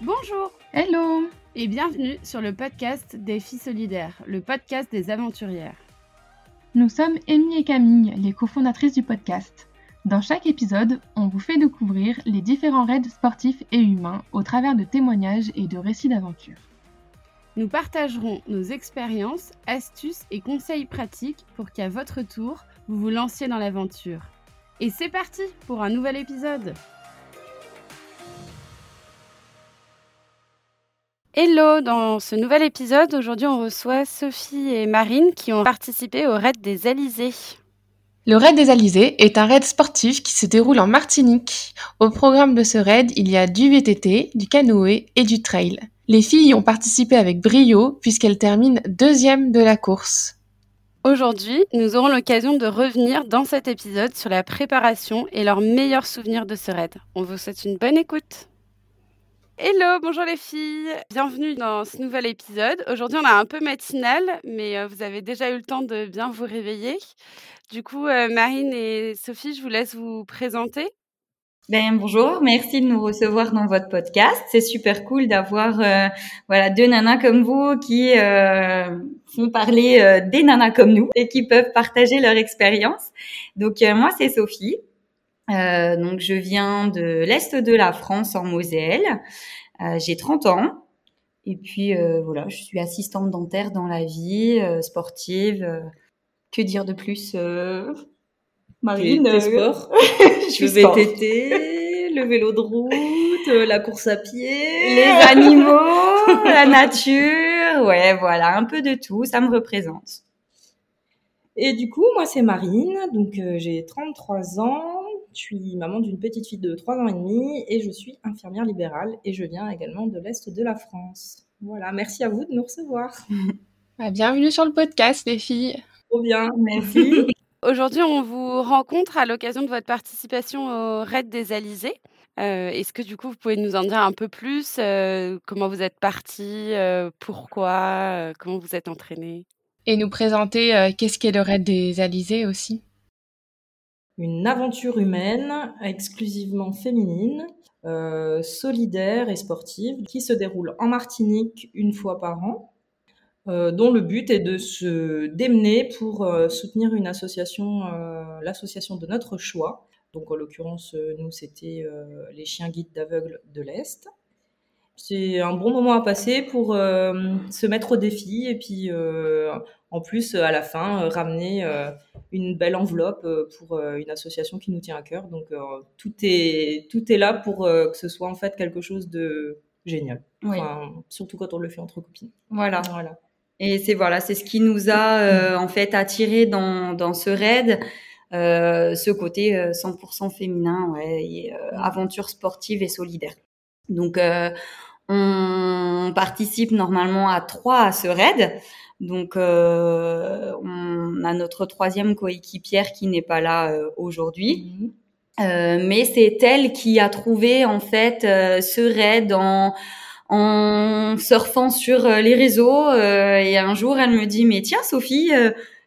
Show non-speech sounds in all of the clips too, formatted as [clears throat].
Bonjour Hello et bienvenue sur le podcast des filles solidaires, le podcast des aventurières. Nous sommes Amy et Camille, les cofondatrices du podcast. Dans chaque épisode, on vous fait découvrir les différents raids sportifs et humains au travers de témoignages et de récits d'aventure. Nous partagerons nos expériences, astuces et conseils pratiques pour qu'à votre tour, vous vous lanciez dans l'aventure. Et c'est parti pour un nouvel épisode Hello, dans ce nouvel épisode, aujourd'hui on reçoit Sophie et Marine qui ont participé au raid des Alizés. Le raid des Alizés est un raid sportif qui se déroule en Martinique. Au programme de ce raid, il y a du VTT, du canoë et du trail. Les filles y ont participé avec brio puisqu'elles terminent deuxième de la course. Aujourd'hui, nous aurons l'occasion de revenir dans cet épisode sur la préparation et leurs meilleurs souvenirs de ce raid. On vous souhaite une bonne écoute. Hello, bonjour les filles, bienvenue dans ce nouvel épisode. Aujourd'hui on a un peu matinal, mais euh, vous avez déjà eu le temps de bien vous réveiller. Du coup, euh, Marine et Sophie, je vous laisse vous présenter. Ben, bonjour, merci de nous recevoir dans votre podcast. C'est super cool d'avoir euh, voilà deux nanas comme vous qui font parler des nanas comme nous et qui peuvent partager leur expérience. Donc moi c'est Sophie, euh, donc je viens de l'est de la France en Moselle. Euh, j'ai 30 ans. Et puis euh, voilà, je suis assistante dentaire dans la vie, euh, sportive. Euh, que dire de plus Marine Tes sports [laughs] je Le VTT, le vélo de route, la course à pied. Les animaux, [laughs] la nature. Ouais, voilà, un peu de tout, ça me représente. Et du coup, moi c'est Marine, donc j'ai 33 ans, je suis maman d'une petite fille de 3 ans et demi et je suis infirmière libérale et je viens également de l'Est de la France. Voilà, merci à vous de nous recevoir. [laughs] Bah, bienvenue sur le podcast, les filles. Trop bien, merci. [laughs] Aujourd'hui, on vous rencontre à l'occasion de votre participation au Raid des Alizés. Euh, Est-ce que du coup, vous pouvez nous en dire un peu plus euh, Comment vous êtes partie euh, Pourquoi euh, Comment vous êtes entraînée Et nous présenter euh, qu'est-ce qu'est le Raid des Alizés aussi? Une aventure humaine exclusivement féminine, euh, solidaire et sportive, qui se déroule en Martinique une fois par an, euh, dont le but est de se démener pour euh, soutenir une association, l'association de notre choix. Donc en l'occurrence, nous, c'était les chiens guides d'aveugles de l'Est. C'est un bon moment à passer pour se mettre au défi et puis en plus, à la fin, ramener une belle enveloppe pour une association qui nous tient à cœur. Donc, tout est, tout est là pour que ce soit en fait quelque chose de génial. Enfin, oui. Surtout quand on le fait entre copines. Voilà. voilà. Et c'est voilà, c'est ce qui nous a euh, en fait attiré dans, dans ce raid, euh, ce côté 100% féminin, ouais, et, euh, aventure sportive et solidaire. Donc, on participe normalement à trois à ce raid. Donc, euh, on a notre troisième coéquipière qui n'est pas là euh, aujourd'hui. Mmh. Euh, mais c'est elle qui a trouvé en fait ce raid en, en surfant sur les réseaux. et un jour, elle me dit, mais tiens, Sophie,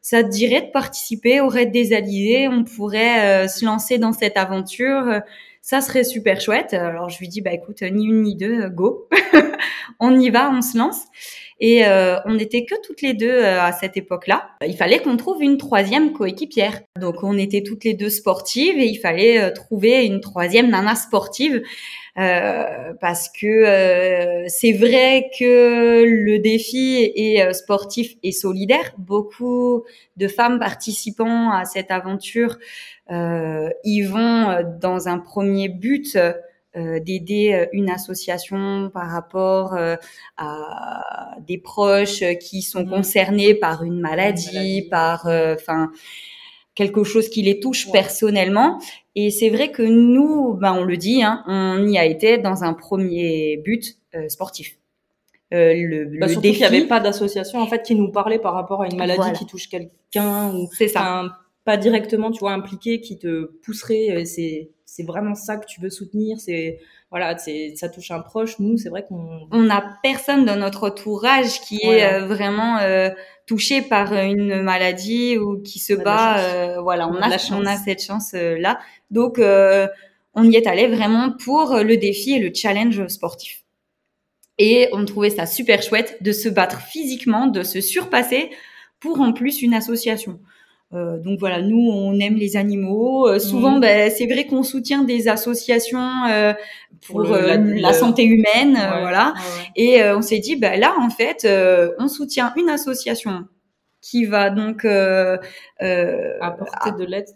ça te dirait de participer au raid des Alliés? On pourrait se lancer dans cette aventure ça serait super chouette. Alors je lui dis bah écoute, ni une ni deux, go, [laughs] on y va, on se lance. Et euh, on n'était que toutes les deux euh, à cette époque-là. Il fallait qu'on trouve une troisième coéquipière. Donc on était toutes les deux sportives et il fallait euh, trouver une troisième nana sportive. Euh, parce que euh, c'est vrai que le défi est sportif et solidaire. Beaucoup de femmes participant à cette aventure euh, y vont dans un premier but euh, d'aider une association par rapport euh, à des proches qui sont mmh. concernés par une maladie, maladie. par enfin quelque chose qui les touche ouais. personnellement. Et c'est vrai que nous, ben on le dit, hein, on y a été dans un premier but euh, sportif. Euh, le, bah, le défi... qu'il n'y avait pas d'association en fait qui nous parlait par rapport à une maladie voilà. qui touche quelqu'un ou c'est ça un, pas directement tu vois impliqué qui te pousserait c'est c'est vraiment ça que tu veux soutenir c'est voilà c'est ça touche un proche. Nous c'est vrai qu'on on a personne dans notre entourage qui est euh, vraiment euh, touché par une maladie ou qui se bat euh, voilà on, on a, on a cette chance là. Donc euh, on y est allé vraiment pour le défi et le challenge sportif. Et on trouvait ça super chouette de se battre physiquement, de se surpasser pour en plus une association. Euh, donc voilà, nous on aime les animaux. Euh, souvent, ben, c'est vrai qu'on soutient des associations euh, pour, le- euh, la- santé humaine, euh, Ouais, voilà. ouais. Et euh, on s'est dit, ben là en fait, euh, on soutient une association qui va donc euh, euh, apporter de l'aide.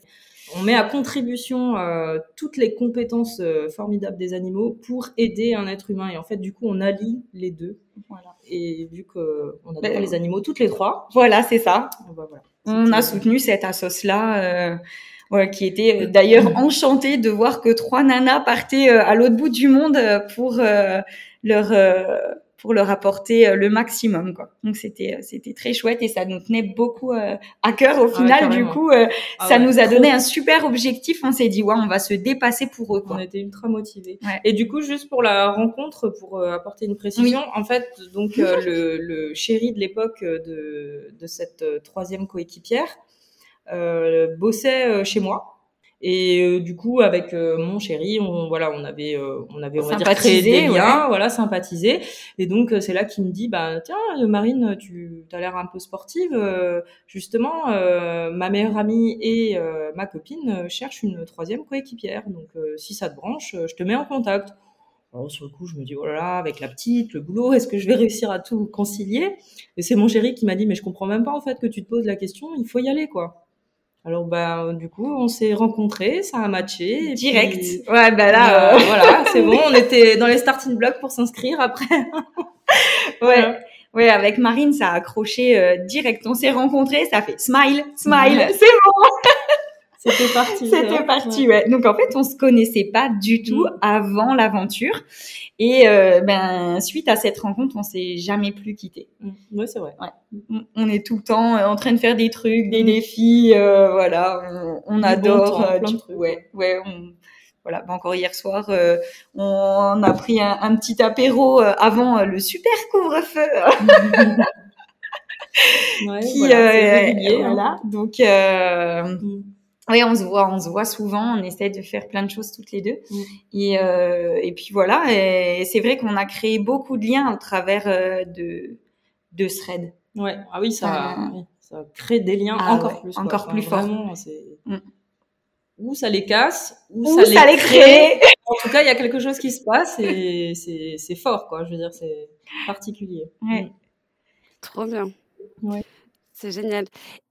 On met à contribution euh, toutes les compétences euh, formidables des animaux pour aider un être humain. Et en fait, du coup, on allie les deux. Voilà. Et vu qu'on adore Ben, les animaux toutes les trois, Voilà, c'est ça. bah, voilà. On a C'était- soutenu cette euh, ouais, qui était euh, d'ailleurs [laughs] enchantée de voir que trois nanas partaient euh, à l'autre bout du monde euh, pour euh, leur euh, pour leur apporter euh, le maximum, quoi. Donc c'était euh, c'était très chouette et ça nous tenait beaucoup euh, à cœur au Ah ouais, final. du coup, Ah ça ouais, nous a trop. donné un super objectif. On s'est dit ouais, on va se dépasser pour eux, On était ultra motivés. Ouais. Et du coup, juste pour la rencontre, pour apporter une précision, en fait, donc le, le chéri de l'époque de, de cette troisième coéquipière euh, bossait chez moi. Et euh, du coup, avec euh, mon chéri, on voilà, on avait, euh, on avait, on va dire, créé des liens, ouais. voilà, sympathisé. Et donc, c'est là qu'il me dit, bah tiens, Marine, tu as l'air un peu sportive. euh, justement, euh, ma meilleure amie et euh, ma copine cherchent une troisième coéquipière. Donc, euh, si ça te branche, je te mets en contact. Alors, sur le coup, je me dis, oh là là, avec la petite, le boulot, est-ce que je vais réussir à tout concilier? Et c'est mon chéri qui m'a dit, mais je comprends même pas en fait que tu te poses la question, il faut y aller quoi. Alors, bah, du coup, on s'est rencontrés, ça a matché. et Direct. puis, Ouais, bah euh, là, euh, voilà, c'est bon, on était dans les starting blocks pour s'inscrire après. [laughs] ouais. Ouais, avec Marine, ça a accroché euh, direct. On s'est rencontrés, ça fait smile, smile, Ouais. c'est bon. C'était parti. [laughs] C'était ouais. parti, ouais. Donc en fait, on se connaissait pas du tout Mm. avant l'aventure. Et euh, ben suite à cette rencontre, on s'est jamais plus quitté. Mm. Ouais, c'est vrai. On- On est tout le temps euh, en train de faire des trucs, des Mm. défis, euh, voilà. On, on Du bon adore. temps, euh, plein de trucs, ouais, ouais. On, voilà. Ben, encore hier soir, euh, on a pris un, un petit apéro euh, avant le super couvre-feu. [laughs] Ouais, [laughs] qui voilà, régulier, hein. voilà. Donc euh, Mm. Oui, on se voit, on se voit souvent, on essaie de faire plein de choses toutes les deux. Mm. Et, euh, et puis voilà, et c'est vrai qu'on a créé beaucoup de liens au travers euh, de, de ce raid. Ouais. Ah oui, ça, Ça- oui, ça crée des liens Ah encore ouais, plus. encore Enfin, plus fort. Vraiment, c'est... Mm. Ou ça les casse, ou, ça les crée [laughs] En tout cas, il y a quelque chose qui se passe et c'est, c'est fort, quoi. Je veux dire, c'est particulier. Ouais. Trop bien. Ouais. C'est génial.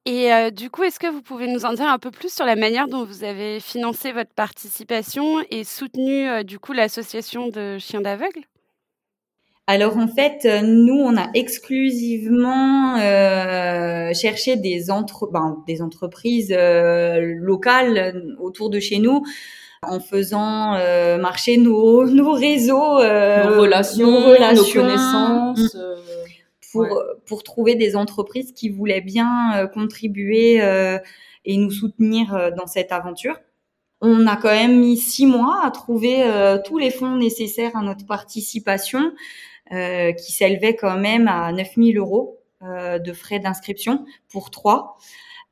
Et euh, du coup, est-ce que vous pouvez nous en dire un peu plus sur la manière dont vous avez financé votre participation et soutenu euh, du coup l'association de chiens d'aveugles Alors en fait, nous, on a exclusivement euh, cherché des, entre... ben, des entreprises euh, locales autour de chez nous en faisant euh, marcher nos, [laughs] nos réseaux, euh, Nos relations, nos, connaissances. euh, pour, Ouais. pour trouver des entreprises qui voulaient bien euh, contribuer euh, et nous soutenir euh, dans cette aventure. On a quand même mis six mois à trouver euh, tous les fonds nécessaires à notre participation, euh, qui s'élevait quand même à 9000 euros euh, de frais d'inscription pour trois.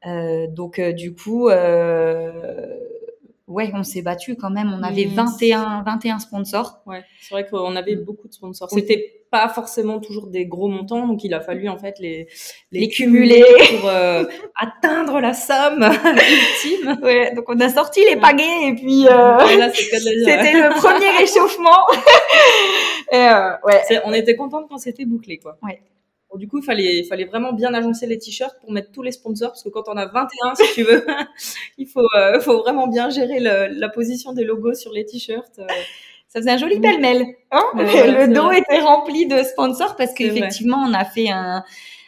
Euh, donc euh, du coup, euh, ouais, on s'est battu quand même. On avait Oui. 21, 21 sponsors. Ouais, c'est vrai qu'on avait beaucoup de sponsors. C'était pas forcément toujours des gros montants, donc il a fallu en fait les, Les cumuler. pour euh, atteindre la somme [laughs] ultime. Ouais, donc on a sorti les pagaies et puis euh, c'était le premier [laughs] réchauffement. [laughs] et, euh, ouais. On était contente quand c'était bouclé, quoi. Ouais. Bon, du coup, il fallait, fallait vraiment bien agencer les t-shirts pour mettre tous les sponsors, parce que quand on a 21, si tu veux, [laughs] il faut, euh, faut vraiment bien gérer le- la position des logos sur les t-shirts. euh. Ça faisait un joli pêle-mêle. Hein? Ouais, le dos vrai. était rempli de sponsors parce qu'effectivement, on a fait un,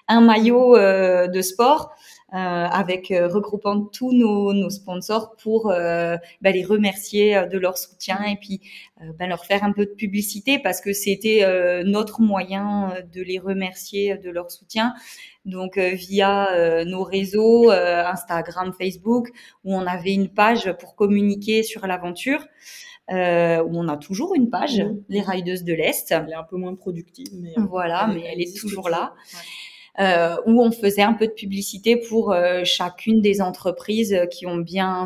un maillot euh, de sport avec euh, regroupant tous nos, nos sponsors pour euh, bah, les remercier euh, de leur soutien et puis euh, bah, leur faire un peu de publicité parce que c'était euh, notre moyen euh, de les remercier de leur soutien. Donc euh, via euh, nos réseaux, euh, Instagram, Facebook, où on avait une page pour communiquer sur l'aventure, euh, où on a toujours une page, Mhm. les Riders de l'Est. Elle est un peu moins productive, mais euh, Voilà, mais elle est toujours là. Ouais. Euh, où on faisait un peu de publicité pour euh, chacune des entreprises qui ont bien,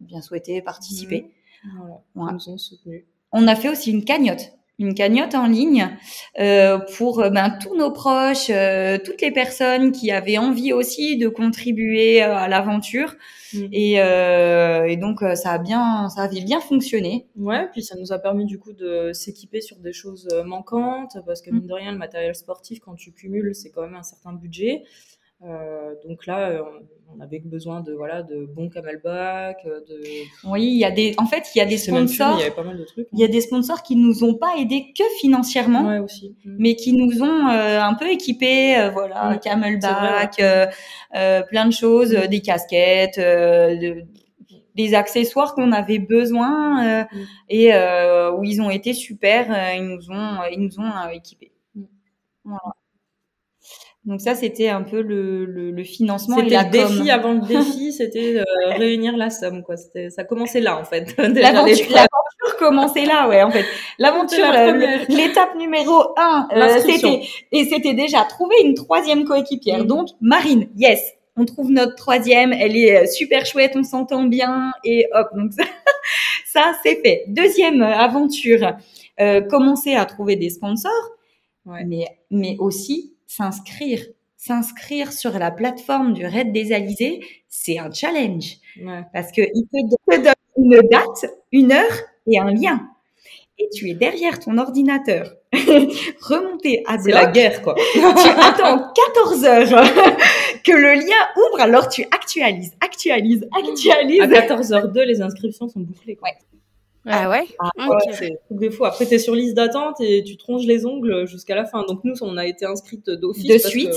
bien souhaité participer. Voilà, Ouais. ils nous ont soutenus. On a fait aussi une cagnotte. Une cagnotte en ligne euh, pour euh, ben, tous nos proches, euh, toutes les personnes qui avaient envie aussi de contribuer à l'aventure. Mm. Et, et, donc ça a bien, ça avait bien fonctionné. Ouais, puis ça nous a permis du coup de s'équiper sur des choses manquantes parce que mm. mine de rien, le matériel sportif quand tu cumules, c'est quand même un certain budget. Euh, donc là, euh, on avait besoin de voilà de bons camelback, euh, de. Oui, il y a des. En fait, il y a des sponsors. il y avait pas mal de trucs. Il y a hein. des sponsors qui nous ont pas aidés que financièrement, ouais, aussi. Mm. mais qui nous ont un peu équipés. voilà, mm. camelback, plein de choses, mm. des casquettes. des accessoires qu'on avait besoin et où ils ont été super, ils nous ont ils nous ont équipés. Voilà. Donc ça, c'était un peu le, le, le financement C'était le défi avant le défi, [laughs] c'était euh, réunir la somme. Quoi. Ça commençait là, en fait. [laughs] L'aventure commençait là, ouais, en fait. L'aventure, l'étape numéro un, euh, c'était et c'était déjà trouver une troisième coéquipière. Mm. Donc Marine, yes, on trouve notre troisième, elle est euh, super chouette, on s'entend bien et hop, donc ça, [laughs] ça c'est fait. Deuxième aventure, euh, commencer à trouver des sponsors, ouais. mais mais aussi s'inscrire. S'inscrire sur la plateforme du Raid des Alizés, c'est un challenge. Parce qu'il te, donne une date, une heure et un lien. Et tu es derrière ton ordinateur, [laughs] remonté à bloc. La guerre, quoi. [laughs] tu attends 14 heures [laughs] que le lien ouvre, alors tu actualises, actualises, actualises. À 14h02, les inscriptions sont bouclées. Ouais. Ah ouais, ah, okay. C'est des fois. Après, tu es sur liste d'attente et tu tronges les ongles jusqu'à la fin. Donc, nous, on a été inscrite d'office. De suite.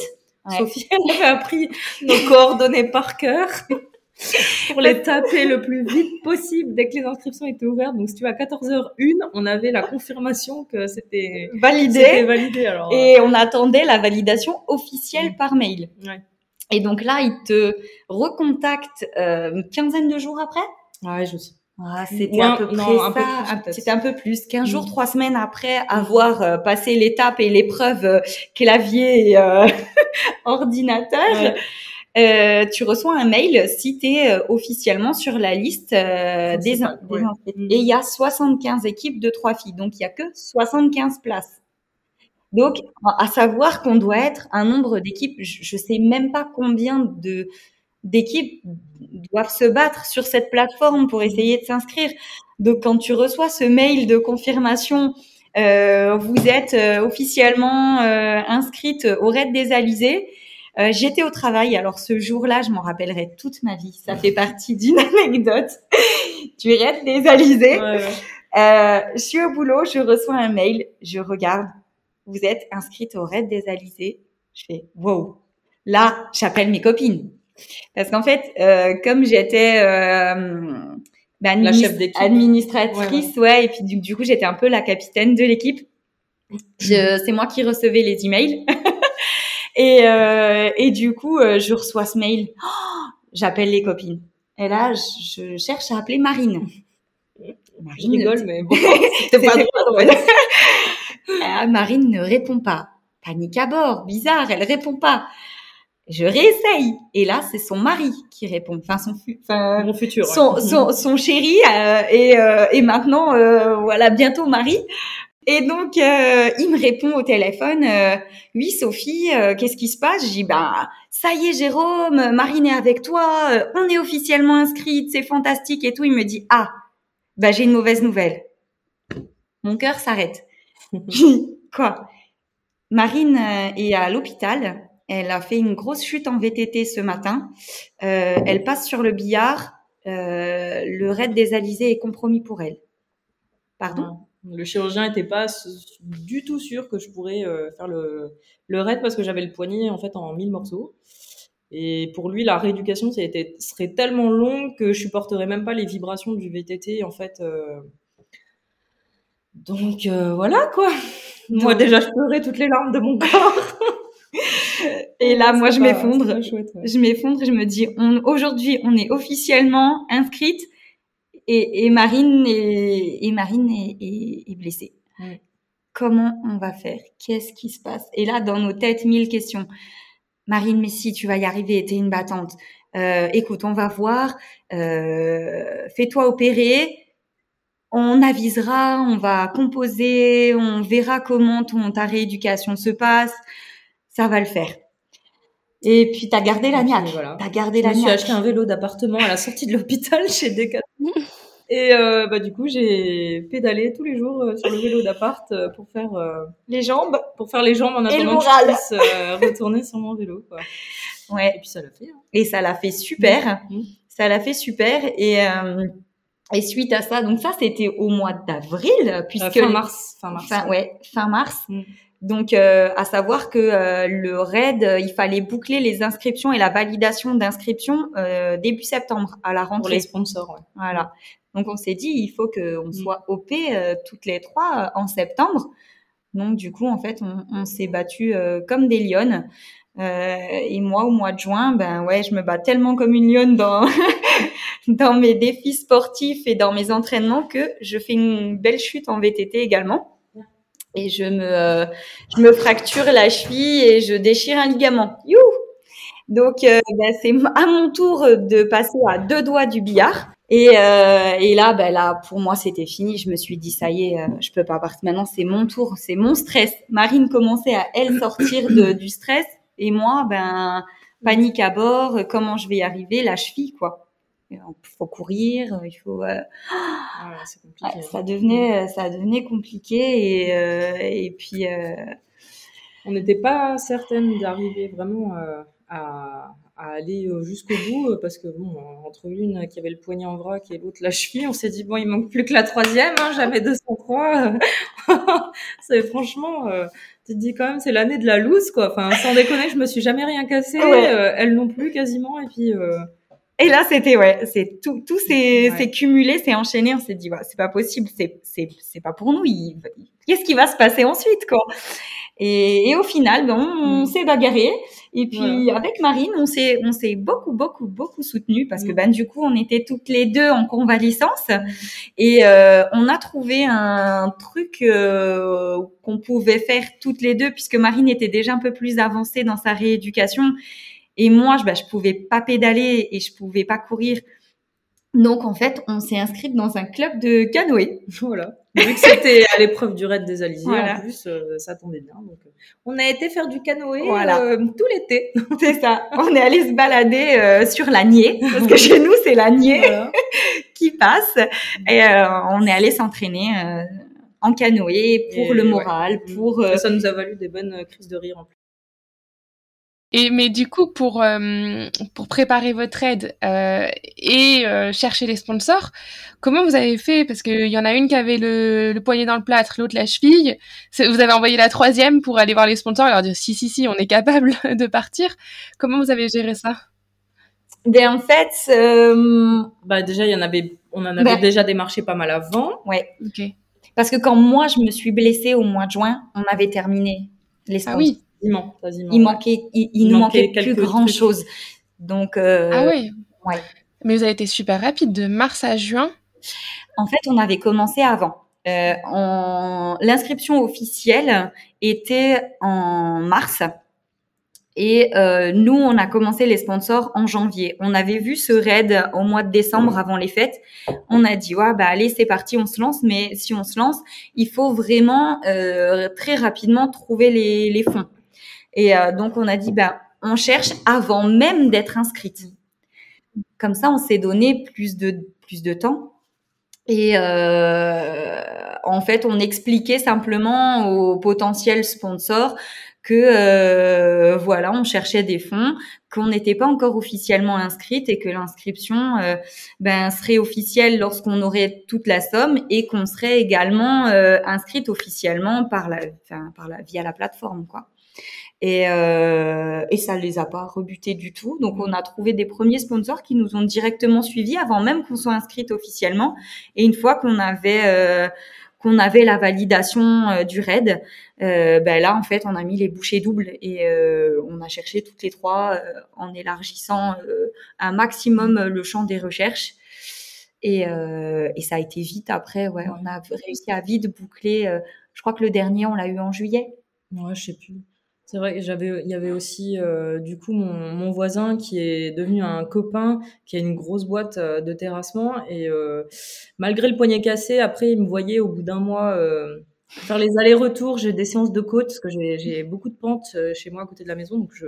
Sophie, elle avait appris nos coordonnées par cœur [laughs] pour les taper le plus vite possible dès que les inscriptions étaient ouvertes. Donc, si tu vas à 14h01, on avait la confirmation que c'était validé. validé alors, et on attendait la validation officielle par mail. Ouais. Et donc là, ils te recontactent euh, une quinzaine de jours après? Ouais, je sais ah, c'était un peu près ça. C'était un peu plus. 15 jours, mm. trois semaines après avoir euh, passé l'étape et l'épreuve euh, clavier euh, [laughs] ordinateur, euh, tu reçois un mail si tu es officiellement sur la liste des, des mm. Et il y a 75 équipes de trois filles, donc il y a que 75 places. Donc, à savoir qu'on doit être un nombre d'équipes, je, je sais même pas combien de d'équipes doivent se battre sur cette plateforme pour essayer de s'inscrire. Donc quand tu reçois ce mail de confirmation, euh, vous êtes euh, officiellement euh, inscrite au Raid des Alizés. Euh, J'étais au travail, alors ce jour-là, je m'en rappellerai toute ma vie. Ça fait partie d'une [laughs] anecdote du Raid des Alizés. Ouais, je suis au boulot, je reçois un mail, je regarde. Vous êtes inscrite au Raid des Alizés. Je fais wow. Là, j'appelle mes copines parce qu'en fait, euh, comme j'étais euh, bah, administratrice, ouais, et puis du, coup, j'étais un peu la capitaine de l'équipe. C'est moi qui recevais les emails. [laughs] et, euh, et du coup, je reçois ce mail. Oh, [gasps] J'appelle les copines. Et là, je, cherche à appeler Marine. Marine je rigole, mais [laughs] bon, c'est pas drôle. [laughs] ah, Marine ne répond pas. Panique à bord, bizarre, elle répond pas. Je réessaye. Et là, c'est son mari qui répond. Enfin, son, enfin, Mon futur. Son, son, son, chéri euh, et, euh, et maintenant, euh, voilà, bientôt mari. Et donc, euh, il me répond au téléphone, euh, oui, Sophie, qu'est-ce qui se passe? Je dis, bah, ça y est, Jérôme, Marine est avec toi, on est officiellement inscrite, c'est fantastique et tout. Il me dit, ah, bah, j'ai une mauvaise nouvelle. Mon cœur s'arrête. [laughs] Quoi? Marine est à l'hôpital elle a fait une grosse chute en VTT ce matin. Euh, elle passe sur le billard. Euh, le raid des alizés est compromis pour elle. Pardon? Le chirurgien n'était pas du tout sûr que je pourrais euh, faire le, le raid parce que j'avais le poignet en fait en mille morceaux. Et pour lui, la rééducation ça été, serait tellement longue que je supporterais même pas les vibrations du VTT en fait. Donc voilà quoi. Moi déjà, je pleurais toutes les larmes de mon corps. [laughs] Et là, moi, je m'effondre. Je m'effondre. Je me dis, aujourd'hui, on est officiellement inscrite et, et Marine est, et Marine est, est, blessée. Comment on va faire? Qu'est-ce qui se passe? Et là, dans nos têtes, mille questions. Marine, mais si tu vas y arriver, t'es une battante. Euh, écoute, on va voir. Euh, Fais-toi opérer. on avisera, on va composer, on verra comment ton, ta rééducation se passe. Ça va le faire. Et puis, t'as gardé la niaque. Voilà. T'as gardé Je la me suis niaque. acheté un vélo d'appartement à la sortie de l'hôpital [laughs] chez Decathlon. [laughs] Et euh, bah, du coup, j'ai pédalé tous les jours euh, sur le vélo d'appart euh, pour faire Les jambes. pour faire les jambes en attendant que je puisse retourner sur mon vélo. Quoi. Ouais. Et puis ça l'a fait. hein. Et ça l'a fait super. Mhm. Ça l'a fait super. Et, et suite à ça, donc ça, c'était au mois d'avril, puisque fin mars. Fin mars. Fin, ouais, fin mars. Mm. Donc, euh, à savoir que euh, le RAID, euh, il fallait boucler les inscriptions et la validation d'inscription euh, début septembre à la Pour rentrée. les sponsors. Ouais. Voilà. Donc, on s'est dit, il faut qu'on Mm. soit OP euh, toutes les trois euh, en septembre. Donc, du coup, en fait, on, on s'est battu euh, comme des lionnes. Euh, et moi, au mois de juin, ben ouais, je me bats tellement comme une lionne dans [laughs] dans mes défis sportifs et dans mes entraînements que je fais une belle chute en VTT également. Et je me euh, je me fracture la cheville et je déchire un ligament. You Donc euh, ben, c'est à mon tour de passer à deux doigts du billard. Et, euh, et là, ben là, pour moi, c'était fini. Je me suis dit, ça y est, euh, je peux pas partir. Maintenant, c'est mon tour, c'est mon stress. Marine commençait à elle sortir de, du stress, et moi, ben panique à bord. Comment je vais y arriver? La cheville, quoi. Il faut courir, il faut. euh, Ouais, c'est [gasps] compliqué. ouais, ça devenait, ça devenait compliqué, et euh, et puis. euh, On n'était pas certaine d'arriver vraiment euh, à, à aller euh, jusqu'au bout euh, parce que bon, entre l'une qui avait le poignet en vrac et l'autre la cheville, on s'est dit bon, il manque plus que la troisième, hein, jamais 203. [laughs] c'est franchement, euh, tu te dis quand même, c'est l'année de la loose quoi. Enfin, sans déconner, je me suis jamais rien cassé, Ouais. euh, elle non plus quasiment, et puis. euh, Et là, c'était ouais, c'est tout, tout s'est Ouais. cumulé, s'est enchaîné. On s'est dit, ouais, c'est pas possible, c'est c'est c'est pas pour nous. Qu'est-ce qui va se passer ensuite, quoi? Et, et au final, ben, on, Mm. s'est bagarré. Et puis avec Marine, on s'est on s'est beaucoup beaucoup beaucoup soutenu parce que Mm. ben du coup, on était toutes les deux en convalescence et euh, on a trouvé un truc euh, qu'on pouvait faire toutes les deux puisque Marine était déjà un peu plus avancée dans sa rééducation et moi, je, bah, je pouvais pas pédaler et je pouvais pas courir. Donc, en fait, on s'est inscrite dans un club de canoë. [laughs] Voilà. Vu que c'était à l'épreuve du raid des Alizés, Voilà. en plus, euh, ça tombait bien. Donc, euh, on a été faire du canoë Voilà. euh, tout l'été. [laughs] C'est ça. On est allé se balader sur l'Agné, parce que chez nous, c'est l'Agné Voilà. [laughs] qui passe. Et on est allé s'entraîner en canoë pour Et le ouais. moral, pour... euh, Ça nous a valu des bonnes crises de rire en plus. Et mais du coup, pour, euh, pour préparer votre aide euh, et euh, chercher les sponsors, comment vous avez fait? Parce qu'il y en a une qui avait le, le poignet dans le plâtre, l'autre la cheville. Vous avez envoyé la troisième pour aller voir les sponsors et leur dire si, si, si, on est capable [laughs] de partir. Comment vous avez géré ça? Ben, en fait, euh, Bah déjà, il y en avait, on en avait Bah. déjà démarché pas mal avant. ouais. Ok. Parce que quand moi, je me suis blessée au mois de juin, on avait terminé les Ah sponsors. oui. Quasiment, quasiment. Il ouais. manquait, il, il Il nous manquait manquait plus grand trucs. chose. Donc, euh, ah ouais. ouais. Mais vous avez été super rapide, de mars à juin. En fait, on avait commencé avant. Euh, en- L'inscription officielle était en mars. Et euh, nous, on a commencé les sponsors en janvier. On avait vu ce raid au mois de décembre avant les fêtes. On a dit, ouais, bah allez, c'est parti, on se lance. Mais si on se lance, il faut vraiment euh, très rapidement trouver les, les fonds. Et euh, donc, on a dit, bah, on cherche avant même d'être inscrite. Comme ça, on s'est donné plus de, plus de temps. Et euh, en fait, on expliquait simplement aux potentiels sponsors que euh, voilà, on cherchait des fonds, qu'on n'était pas encore officiellement inscrite et que l'inscription euh, ben, serait officielle lorsqu'on aurait toute la somme et qu'on serait également euh, inscrite officiellement par la, enfin, par la via la plateforme quoi. Et, euh, et ça les a pas rebutés du tout. Donc on a trouvé des premiers sponsors qui nous ont directement suivis avant même qu'on soit inscrite officiellement. Et une fois qu'on avait euh, qu'on avait la validation euh, du RAID, euh, ben là en fait on a mis les bouchées doubles et euh, on a cherché toutes les trois euh, en élargissant euh, un maximum le champ des recherches. Et, euh, et ça a été vite après. Ouais, on a réussi à vite boucler. euh, je crois que le dernier on l'a eu en juillet. Ouais, je sais plus. C'est vrai, j'avais, il y avait aussi euh, du coup mon, mon, voisin qui est devenu un copain, qui a une grosse boîte euh, de terrassement. Et euh, malgré le poignet cassé, après il me voyait au bout d'un mois faire les allers-retours. J'ai des séances de côte parce que j'ai beaucoup de pentes euh, chez moi à côté de la maison. Donc, je,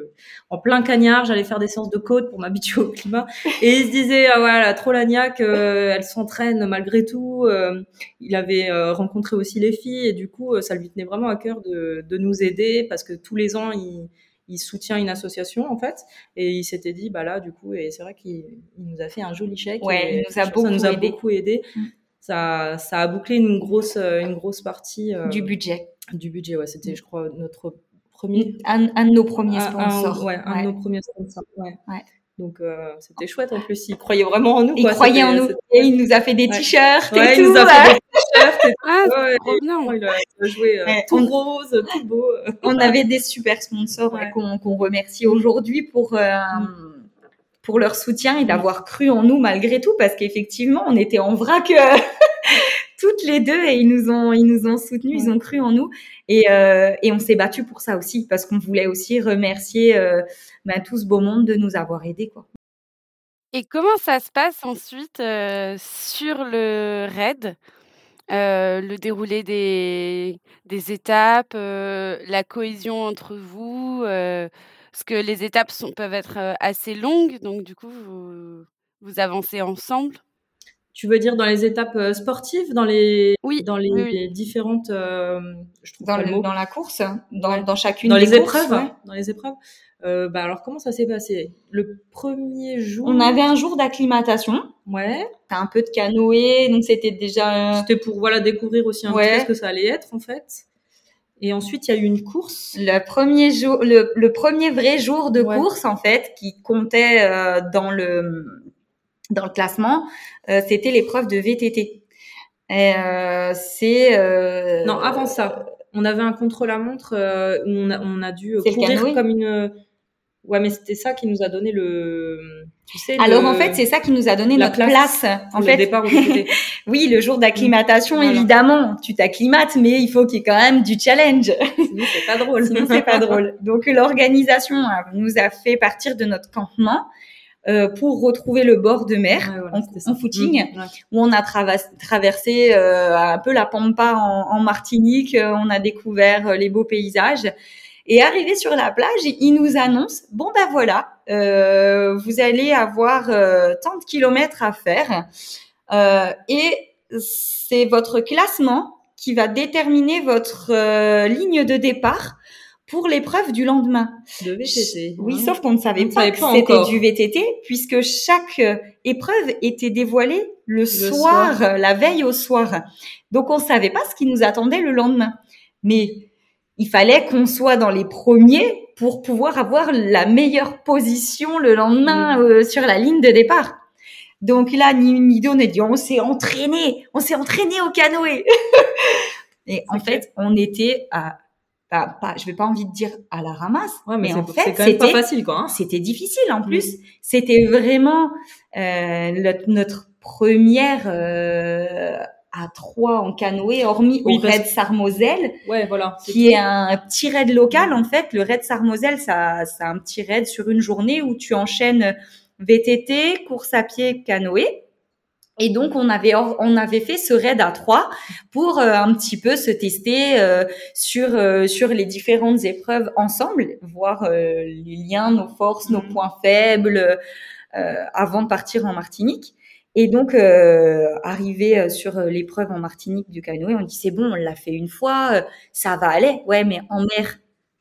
en plein cagnard, j'allais faire des séances de côte pour m'habituer au climat. Et il se disait, ah voilà, trop lagnac, euh, elle s'entraîne malgré tout. Euh, il avait rencontré aussi les filles et du coup, ça lui tenait vraiment à cœur de, de nous aider parce que tous les ans, il, il soutient une association en fait et il s'était dit bah là du coup et c'est vrai qu'il nous a fait un joli chèque ouais, il nous a beaucoup ça nous a aidé. beaucoup aidé mm ça, ça a bouclé une grosse, euh, une grosse partie euh, du budget. Du budget, ouais. C'était, je crois, notre premier. Un, un de nos premiers sponsors. Un, ouais, un de nos premiers sponsors. Ouais. ouais. Donc euh, c'était chouette en plus. Il croyait vraiment en nous. Il croyait en nous. Et il nous a fait des t-shirts ouais, et il tout. nous a fait des t-shirts. Et [laughs] ah, ouais, trop bien. Il a joué euh, tout rose, tout beau. [laughs] On avait des super sponsors qu'on qu remercie aujourd'hui pour. Euh, mm pour leur soutien et d'avoir cru en nous malgré tout, parce qu'effectivement, on était en vrac euh, [laughs] toutes les deux et ils nous ont, ils nous ont soutenus, ils ont cru en nous et, euh, et on s'est battu pour ça aussi, parce qu'on voulait aussi remercier euh, bah, tout ce beau monde de nous avoir aidés, quoi. Et comment ça se passe ensuite euh, sur le raid euh, le déroulé des, des étapes, euh, la cohésion entre vous, euh, parce que les étapes sont, peuvent être assez longues, donc du coup, vous, vous avancez ensemble. Tu veux dire dans les étapes sportives, dans les, oui, dans les, oui, oui. les différentes, euh, je trouve dans, pas le le, mot. dans la course, dans, dans chacune dans des les courses, épreuves, ouais. dans les épreuves. Euh, bah alors comment ça s'est passé? Le premier jour? On avait un jour d'acclimatation. Ouais. T'as un peu de canoë, donc c'était déjà. C'était pour voilà découvrir aussi un Ouais. peu ce que ça allait être en fait. Et ensuite il y a eu une course. Le premier jour, le, le premier vrai jour de Ouais. course en fait, qui comptait euh, dans le dans le classement, euh, c'était l'épreuve de VTT. Et euh, c'est euh, Non avant ça, on avait un contre-la-montre euh, où on a, on a dû courir comme une. Ouais mais c'était ça qui nous a donné le. Tu sais. Alors le- en fait, c'est ça qui nous a donné la notre place place. En le fait, départ [laughs] oui, le jour d'acclimatation, Voilà. évidemment, tu t'acclimates, mais il faut qu'il y ait quand même du challenge. Sinon c'est pas [laughs] drôle. Sinon, c'est pas drôle. Donc, l'organisation euh, nous a fait partir de notre campement euh, pour retrouver le bord de mer Ouais, voilà, en, footing, Mmh, ouais. où on a traversé euh, un peu la pampa en, en Martinique. Euh, on a découvert euh, les beaux paysages. Et arrivé sur la plage, il nous annonce bon ben voilà, euh, vous allez avoir euh, tant de kilomètres à faire, euh, et c'est votre classement qui va déterminer votre euh, ligne de départ pour l'épreuve du lendemain. De VTT. Oui, hein. sauf qu'on ne savait On ne pas savait que c'était du VTT, puisque chaque euh, épreuve était dévoilée le, soir, soir. euh, la veille au soir. Donc on savait pas ce qui nous attendait le lendemain. Mais il fallait qu'on soit dans les premiers pour pouvoir avoir la meilleure position le lendemain euh, sur la ligne de départ. Donc là, ni une ni deux, on a dit, on s'est entraîné, on s'est entraîné au canoë. [laughs] Et en fait, on était à, pas, pas, je vais pas envie de dire à la ramasse, Ouais, mais, mais en fait, même pas c'était facile, quoi. Hein. c'était difficile en plus. C'était vraiment euh, le- notre première euh, à trois en canoë, hormis Oui, au parce- Raid Sarmoselle, Ouais, voilà. qui est un petit raid local en fait. Le Raid Sarmoselle, ça, c'est un petit raid sur une journée où tu enchaînes VTT, course à pied, canoë. Et donc on avait on avait fait ce raid à trois pour euh, un petit peu se tester euh, sur euh, sur les différentes épreuves ensemble, voir euh, les liens, nos forces, nos Mhm. points faibles euh, avant de partir en Martinique. Et donc euh, arrivé euh, sur euh, l'épreuve en Martinique du canoë, on dit c'est bon, on l'a fait une fois, euh, ça va aller. Ouais, mais en mer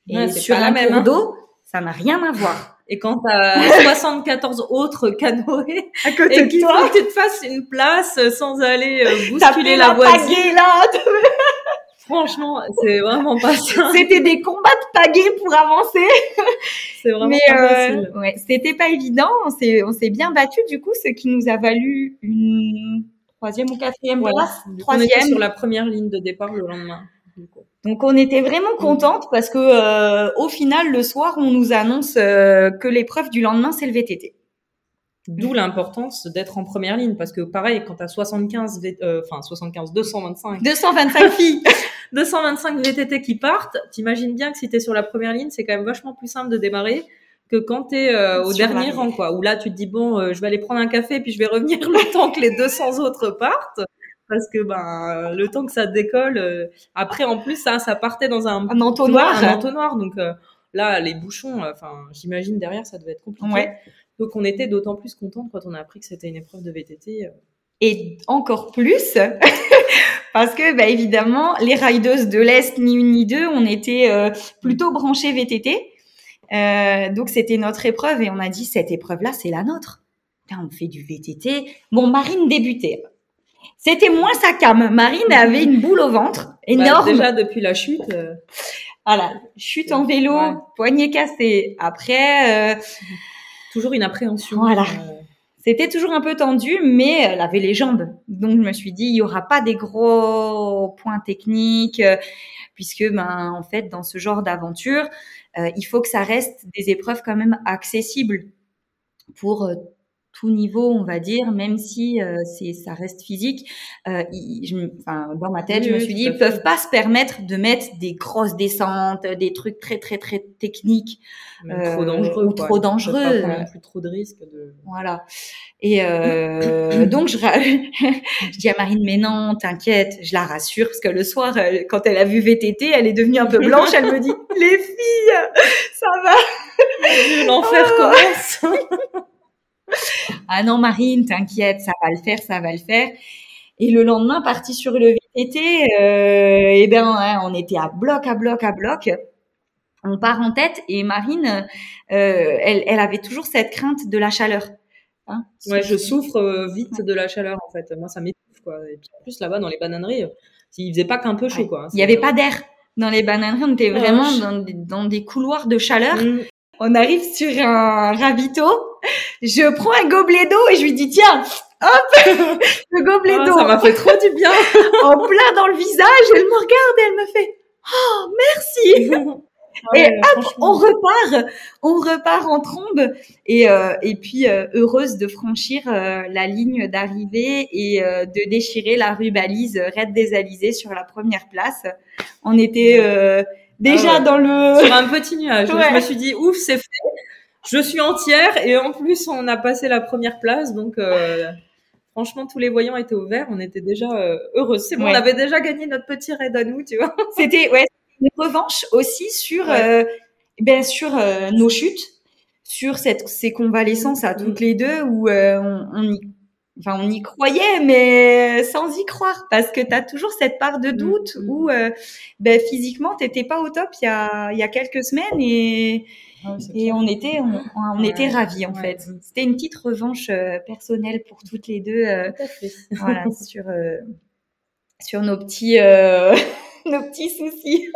et Ouais, sur la un cours hein. d'eau, ça n'a rien à voir. Et quand t'as [laughs] 74 autres canoës À et qu'il faut que tu te fasses une place sans aller bousculer la voisine. là, Franchement, c'est vraiment pas ça. [laughs] c'était des combats de pagaie pour avancer. [laughs] C'est vraiment Mais pas euh, facile. ouais, c'était pas évident. On s'est on s'est bien battu du coup, ce qui nous a valu une troisième ou quatrième Voilà. place, coup, on était troisième. sur la première ligne de départ le lendemain. du coup. Donc on était vraiment contente parce que euh, au final le soir on nous annonce euh, que l'épreuve du lendemain c'est le VTT. D'où l'importance d'être en première ligne parce que pareil, quand t'as 75, V- euh, enfin 75, 225, 225 filles. [laughs] 225 VTT qui partent. T'imagines bien que si t'es sur la première ligne, c'est quand même vachement plus simple de démarrer que quand t'es euh, au dernier rang, quoi. Où là, tu te dis bon, euh, je vais aller prendre un café puis je vais revenir [laughs] le temps que les 200 autres partent. Parce que ben le temps que ça décolle, euh, après en plus ça ça partait dans un Un entonnoir. un entonnoir donc euh, là les bouchons, euh, enfin j'imagine derrière ça devait être compliqué. Ouais. Donc on était d'autant plus contents quand on a appris que c'était une épreuve de VTT. euh. Et encore plus, [laughs] parce que bah, évidemment, les rideuses de l'Est, ni une ni deux, on était euh, plutôt branchés VTT. Euh, donc c'était notre épreuve et on a dit cette épreuve-là, c'est la nôtre. On fait du VTT. Bon, Marine débutait. C'était moins sa cam. Marine avait une boule au ventre, Bah, énorme. déjà depuis la chute, euh, Voilà, chute en vélo, Ouais. poignet cassé. Après, euh, toujours une appréhension. Voilà. euh, C'était toujours un peu tendu, mais elle avait les jambes. Donc je me suis dit, il y aura pas des gros points techniques, euh, puisque ben en fait dans ce genre d'aventure, euh, il faut que ça reste des épreuves quand même accessibles pour euh, tout niveau, on va dire, même si euh, c'est ça reste physique. Euh, je enfin, dans ma tête, Oui, je me suis dit, ils peuvent pas se permettre de mettre des grosses descentes, des trucs très très très techniques. Euh, trop dangereux. ou quoi. trop dangereux. Pas prendre non plus trop de risques. De... Voilà. Et [coughs] donc [laughs] je, dis à Marine mais non, t'inquiète, je la rassure parce que le soir quand elle a vu VTT, elle est devenue un peu blanche, elle me dit [laughs] les filles, ça va. L'enfer Oh. commence. [laughs] Ah non Marine, t'inquiète, ça va le faire, ça va le faire. Et le lendemain, parti sur le VTT, euh, eh ben ouais, on était à bloc, à bloc, à bloc. On part en tête et Marine, euh, elle, elle avait toujours cette crainte de la chaleur. Hein Ouais, je souffre euh, vite de la chaleur en fait. Moi, ça m'étouffe quoi. Et puis en plus là-bas dans les bananeries, il faisait pas qu'un peu chaud Ouais. quoi. Il n'y avait pas d'air dans les bananeries, on était Ah, vraiment dans des, dans des couloirs de chaleur. Mm. On arrive sur un ravito, je prends un gobelet d'eau et je lui dis tiens, hop, [laughs] le gobelet Ah, d'eau ça m'a fait trop du bien. [laughs] en plein dans le visage. Elle me regarde et elle me fait oh merci. [laughs] Et Ouais, franchement. On repart, on repart en trombe et euh, et puis euh, heureuse de franchir euh, la ligne d'arrivée et de déchirer la rue balise euh, Red des Alizés sur la première place. On était déjà Ah ouais. dans le sur un petit nuage. Ouais. Je me suis dit ouf, c'est fait. Je suis entière et en plus on a passé la première place donc. euh, Franchement, tous les voyants étaient au vert. On était déjà euh, heureux. C'est bon, Ouais. on avait déjà gagné notre petit raid à nous, tu vois. [laughs] C'était ouais, une revanche aussi sur Ouais. euh, ben sur euh, nos chutes, sur cette ces convalescences à toutes les deux où euh, on, on y enfin on y croyait mais sans y croire parce que tu as toujours cette part de doute Mm. où euh, ben physiquement t'étais pas au top il y a il y a quelques semaines et et on était on, on Ouais. était ravis en Ouais. fait. C'était une petite revanche euh, personnelle pour toutes les deux euh, Tout à fait. voilà [laughs] sur euh, sur nos petits euh, [laughs] nos petits soucis.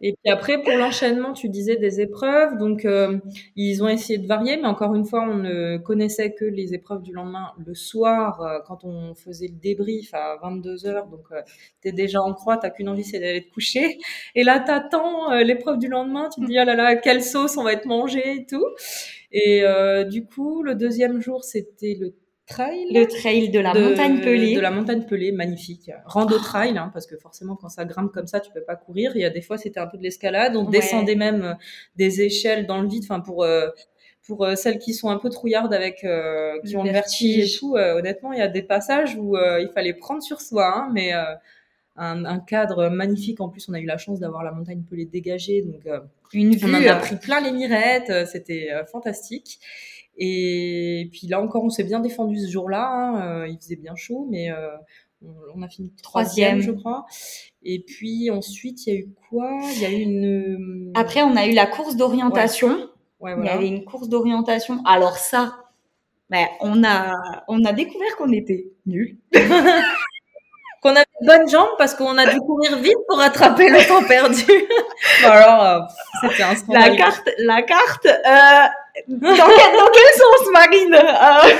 Et puis après, pour l'enchaînement, tu disais des épreuves. Donc, euh, ils ont essayé de varier, mais encore une fois, on ne connaissait que les épreuves du lendemain le soir, euh, quand on faisait le débrief à 22 heures. Donc, euh, t'es déjà en croix, t'as qu'une envie, c'est d'aller te coucher. Et là, t'attends euh, l'épreuve du lendemain. Tu te dis, oh là là, quelle sauce on va être mangé et tout. Et du coup, le deuxième jour, c'était le trail. Le trail de la de- montagne pelée. De la montagne pelée, magnifique. Rando trail, hein, parce que forcément, quand ça grimpe comme ça, tu peux pas courir. Il y a des fois, c'était un peu de l'escalade. On Ouais. descendait même euh, des échelles dans le vide. Enfin, pour euh, pour euh, celles qui sont un peu trouillardes avec, euh, qui Le ont le vertige et tout. euh, honnêtement, il y a des passages où il fallait prendre sur soi, hein, mais un, un cadre magnifique. En plus, on a eu la chance d'avoir la montagne pelée dégagée, donc. Une on vue. en a pris plein les mirettes, c'était fantastique. Et puis là encore, on s'est bien défendu ce jour-là. hein, euh, il faisait bien chaud, mais euh, on, a fini troisième, je crois. Et puis ensuite, il y a eu quoi? Il y a eu une. Après, on a eu la course d'orientation. ouais, Il y avait une course d'orientation. Alors ça, ben, on a on a découvert qu'on était nuls. [laughs] Qu'on avait de bonnes jambes parce qu'on a dû courir vite pour rattraper le temps perdu. Bon, alors, euh, c'était un La scandale. carte, la carte. Euh, dans, quel, dans quel sens, Marine Euh,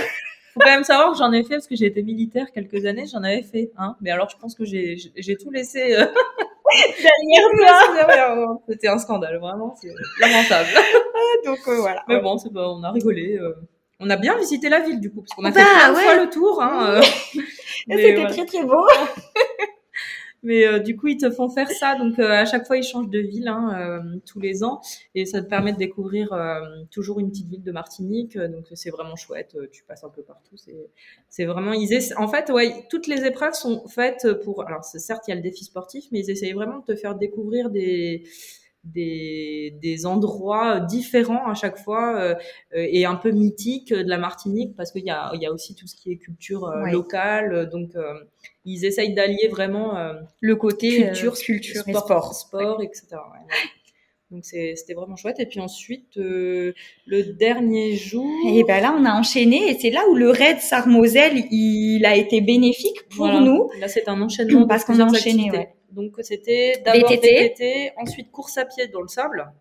Faut quand même savoir que j'en ai fait parce que j'ai été militaire quelques années, j'en avais fait. Hein. Mais alors, je pense que j'ai j'ai tout laissé. euh, Derrière derrière. C'était un scandale, vraiment, c'est lamentable. Donc euh, voilà. Mais bon, c'est pas, on a rigolé. euh. On a bien visité la ville du coup, parce qu'on a Bah, fait plein de ouais. fois le tour. Hein, euh. [laughs] C'était voilà. très très beau. [laughs] Mais euh, du coup, ils te font faire ça. Donc, euh, à chaque fois, ils changent de ville hein, euh, tous les ans. Et ça te permet de découvrir toujours une petite ville de Martinique. Donc, c'est vraiment chouette. Tu passes un peu partout. C'est vraiment... Ils En fait, ouais, toutes les épreuves sont faites pour... Alors, certes, il y a le défi sportif, mais ils essayent vraiment de te faire découvrir des des, des endroits différents à chaque fois euh, et un peu mythiques de la Martinique parce qu'il y a, il y a aussi tout ce qui est culture euh, locale. Donc, euh, ils essayent d'allier vraiment le côté culture, culture sport, sport, etc. Donc c'était vraiment chouette. Et puis ensuite, le dernier jour. Et ben là, on a enchaîné. Et c'est là où le raid Sarmoselle, il a été bénéfique pour nous. Là, c'est un enchaînement parce qu'on a enchaîné. Donc c'était d'abord VTT. ensuite course à pied dans le sable.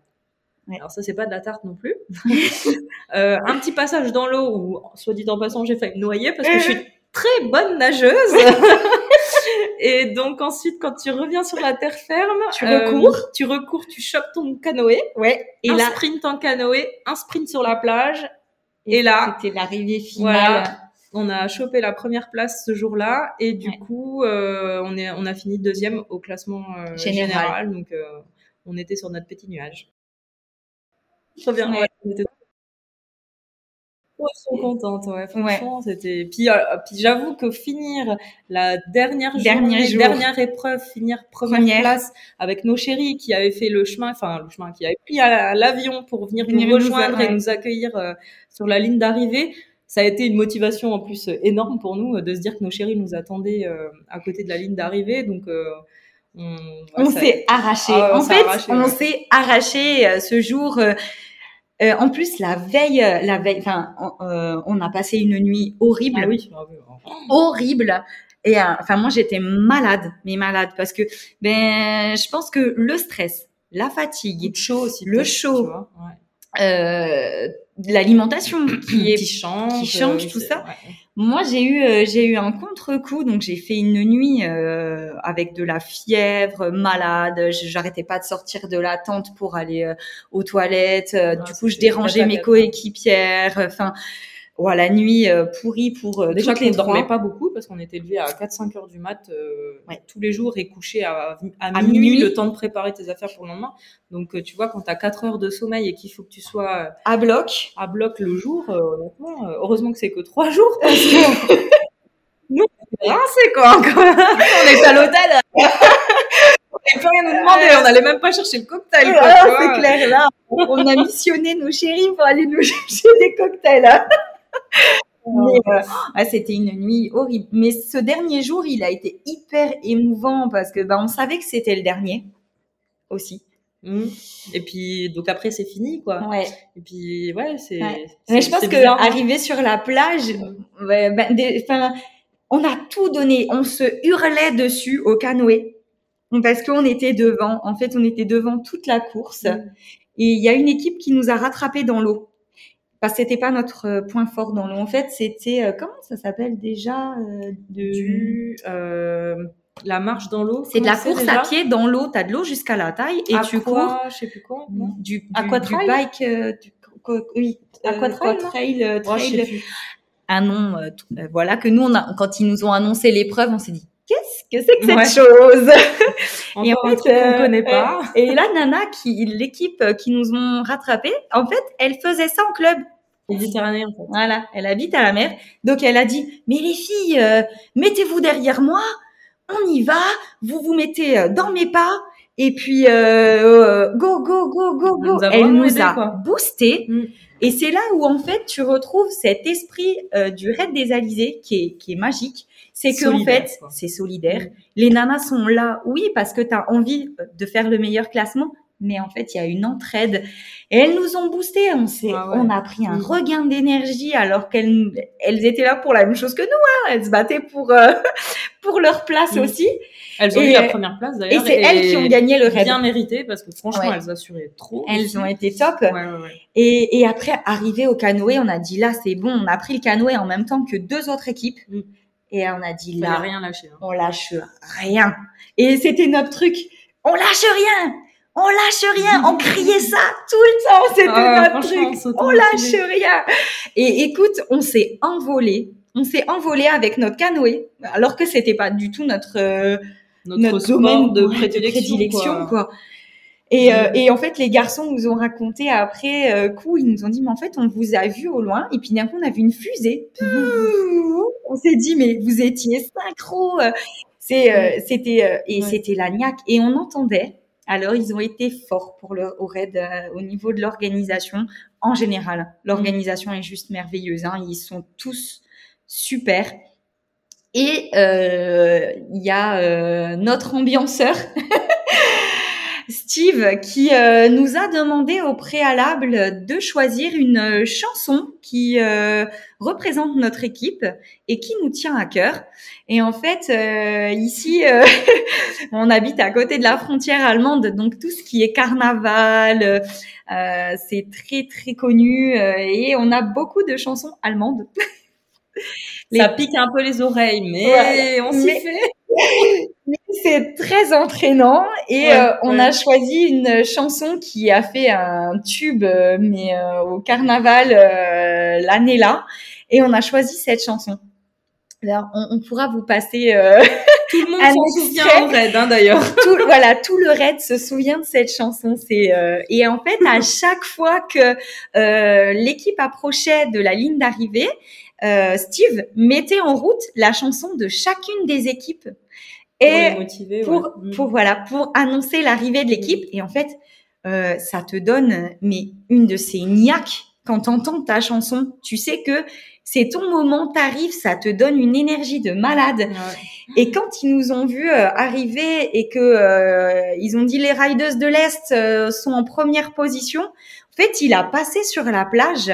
Alors ça c'est pas de la tarte non plus. [laughs] euh, un petit passage dans l'eau où, soit dit en passant, j'ai failli me noyer parce que je suis très bonne nageuse. [laughs] Et donc ensuite, quand tu reviens sur la terre ferme, tu recours, tu recours, tu chopes ton canoë, ouais, et un sprint en canoë, un sprint sur la plage, et, là, c'était l'arrivée finale on a chopé la première place ce jour-là et du coup euh, on est on a fini deuxième au classement euh, général. donc euh, on était sur notre petit nuage. Très bien. Ouais. on était trop contente ouais. Franchement c'était puis, puis j'avoue que finir la dernière journée, dernière épreuve finir première, place avec nos chéris qui avaient fait le chemin enfin le chemin qui avaient pris l'avion pour venir, nous rejoindre et nous accueillir sur la ligne d'arrivée ça a été une motivation en plus euh, énorme pour nous euh, de se dire que nos chéris nous attendaient euh, à côté de la ligne d'arrivée. Donc, on, on s'est arraché. Ah en fait, on s'est arraché ce jour. en plus, la veille, la veille, enfin, on, a passé une nuit horrible. Ah oui. Horrible. Et enfin, moi, j'étais malade, mais malade parce que, ben, je pense que le stress, la fatigue, le chaud aussi, le chaud, l'alimentation [clears throat] qui est qui change, qui change tout ça. Moi, j'ai eu euh, j'ai eu un contre-coup, donc j'ai fait une nuit euh, avec de la fièvre, malade. J'arrêtais pas de sortir de la tente pour aller euh, aux toilettes. Ah, du coup, je dérangeais mes coéquipières. Enfin, la nuit euh, pourrie pour euh, déjà qu'on ne dormait pas beaucoup parce qu'on était levé à 4-5 heures du mat euh, tous les jours et couché à, à, minuit, le temps de préparer tes affaires pour le lendemain. Donc tu vois quand tu as 4 heures de sommeil et qu'il faut que tu sois à bloc, à bloc le jour, honnêtement, heureusement que c'est que 3 [laughs] jours parce que [laughs] nous c'est quoi [laughs] on est à l'hôtel. Et peut rien nous demander, on n'allait même pas chercher le cocktail. c'est clair, là, on a missionné nos chéris pour aller nous chercher des cocktails. Hein. [laughs] Mais, euh, ah, c'était une nuit horrible. Mais ce dernier jour, il a été hyper émouvant parce que bah, on savait que c'était le dernier aussi. Mmh. Et puis donc après c'est fini quoi. Ouais. Et puis ouais c'est. Mais je pense que arriver sur la plage, ben, on a tout donné, on se hurlait dessus au canoë parce qu'on était devant. En fait, on était devant toute la course. Mmh. Et il y a une équipe qui nous a rattrapés dans l'eau parce que c'était pas notre euh, point fort dans l'eau. En fait, c'était euh, comment ça s'appelle déjà euh, du la marche dans l'eau? C'est de la course à pied dans l'eau. T'as de l'eau jusqu'à la taille et tu cours. Je sais plus quoi. Du, du, du bike. du, oui. Aquatrail. trail, trail. Un nom. voilà que nous, on a, quand ils nous ont annoncé l'épreuve, on s'est dit qu'est-ce que c'est que cette chose? [laughs] Et en fait, on connaît pas. Et, là, Nana, qui l'équipe qui nous ont rattrapés, en fait, elle faisait ça en club. Méditerranée, en fait. Voilà, elle habite à la mer. Donc, elle a dit, mais les filles, euh, mettez-vous derrière moi, on y va, vous vous mettez euh, dans mes pas, et puis euh, go, go, go, go, go. Elle nous a boosté. Mm. Et c'est là où, en fait, tu retrouves cet esprit du raid des Alizés qui est, qui est magique c'est que en fait, c'est solidaire. Les nanas sont là, oui, parce que tu as envie de faire le meilleur classement, mais en fait, il y a une entraide. Et elles nous ont boosté. On s'est, ah on a pris un regain d'énergie alors qu'elles, elles étaient là pour la même chose que nous. Hein. Elles se battaient pour euh, [laughs] pour leur place aussi. Elles ont eu la première place d'ailleurs. Et c'est elles qui ont gagné le raid. Bien mérité parce que franchement, elles assuraient trop. Elles ont été top. Et, et après, arrivé au canoë, on a dit là, c'est bon. On a pris le canoë en même temps que deux autres équipes. Mm. Et on a dit là, rien lâcher, hein. on lâche rien. Et c'était notre truc. On lâche rien. On lâche rien. On criait ça tout le temps. C'était ah, notre truc. On lâche rien. Et écoute, on s'est envolé. On s'est envolé avec notre canoë, alors que c'était pas du tout notre euh, notre, domaine de prédilection, quoi. Et, euh, et, en fait, les garçons nous ont raconté après euh, coup, ils nous ont dit, mais en fait, on vous a vu au loin, et puis d'un coup, on a vu une fusée. on s'est dit, mais vous étiez synchro. C'est, euh, c'était, euh, et c'était l'agnac. Et on entendait. Alors, ils ont été forts pour le au raid au niveau de l'organisation en général. L'organisation est juste merveilleuse. Hein. Ils sont tous super. Et il y a notre ambianceur [laughs] Steve qui euh, nous a demandé au préalable de choisir une euh, chanson qui euh, représente notre équipe et qui nous tient à cœur. Et en fait, ici, [laughs] on habite à côté de la frontière allemande, donc tout ce qui est carnaval, c'est très très connu et on a beaucoup de chansons allemandes. Ça pique un peu les oreilles, mais on s'y fait. C'est très entraînant et euh, on a choisi une chanson qui a fait un tube, euh, mais euh, au carnaval l'année là, et on a choisi cette chanson. Alors, on, pourra vous passer. [laughs] tout le monde s'en souvient en raid, hein, d'ailleurs. [laughs] tout, voilà, tout le raid se souvient de cette chanson. C'est et en fait, à [laughs] chaque fois que l'équipe approchait de la ligne d'arrivée, Steve mettait en route la chanson de chacune des équipes et pour, mm. pour, voilà pour annoncer l'arrivée de l'équipe. Et en fait, euh, ça te donne mais une de ces niaques quand t'entends ta chanson. Tu sais que c'est ton moment, t'arrives, ça te donne une énergie de malade. Et quand ils nous ont vus euh, arriver et que euh, ils ont dit les Riders de l'Est euh, sont en première position, en fait, il a passé sur la plage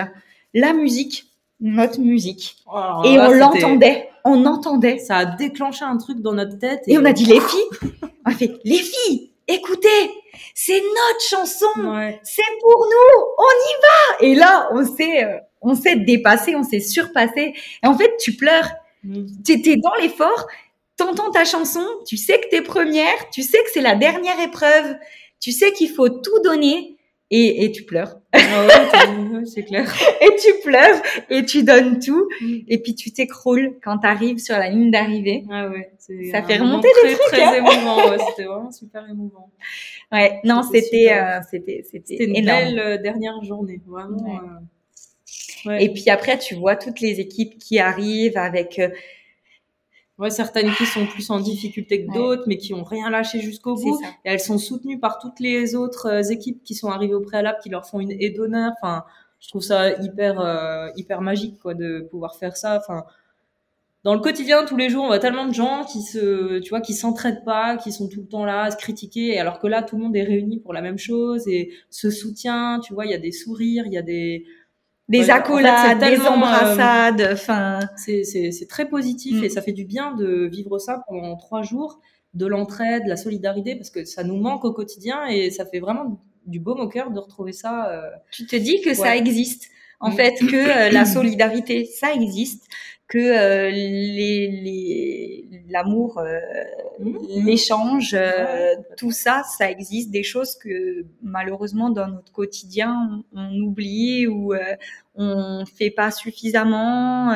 la musique, notre musique, oh, et on l'entendait on entendait. Ça a déclenché un truc dans notre tête. Et, on a dit, les filles, [laughs] on a fait, les filles, écoutez, c'est notre chanson, c'est pour nous, on y va. Et là, on s'est, euh, on s'est dépassé, on s'est surpassé. Et en fait, tu pleures. Tu étais dans l'effort, t'entends ta chanson, tu sais que t'es première, tu sais que c'est la dernière épreuve, tu sais qu'il faut tout donner et, et tu pleures. Ah ouais, c'est clair. [laughs] et tu pleures et tu donnes tout mm. et puis tu t'écroules quand tu arrives sur la ligne d'arrivée. Ah ouais, ça fait remonter des trucs. Très hein. émouvant, ouais, c'était vraiment super émouvant. Ouais, non, c'était euh, c'était c'était une belle euh, dernière journée, vraiment. Euh... Et puis après, tu vois toutes les équipes qui arrivent avec euh, Ouais, certaines qui sont plus en difficulté que d'autres, mais qui ont rien lâché jusqu'au bout. Et elles sont soutenues par toutes les autres euh, équipes qui sont arrivées au préalable, qui leur font une aide d'honneur. Enfin, je trouve ça hyper, euh, hyper magique, quoi, de pouvoir faire ça. Enfin, dans le quotidien, tous les jours, on voit tellement de gens qui se, tu vois, qui s'entraident pas, qui sont tout le temps là à se critiquer, alors que là, tout le monde est réuni pour la même chose et se soutient. Tu vois, il y a des sourires, il y a des, des accolades, des euh, embrassades, enfin. c'est très positif et mm. ça fait du bien de vivre ça pendant trois jours, de l'entraide, la solidarité, parce que ça nous manque au quotidien et ça fait vraiment du baume au cœur de retrouver ça. Euh... Tu te dis que ça existe, en mm. fait, que euh, la [coughs] solidarité, ça existe, que euh, les l'amour, euh, mmh. l'échange, euh, tout ça, ça existe. Des choses que malheureusement dans notre quotidien on, oublie ou on fait pas suffisamment,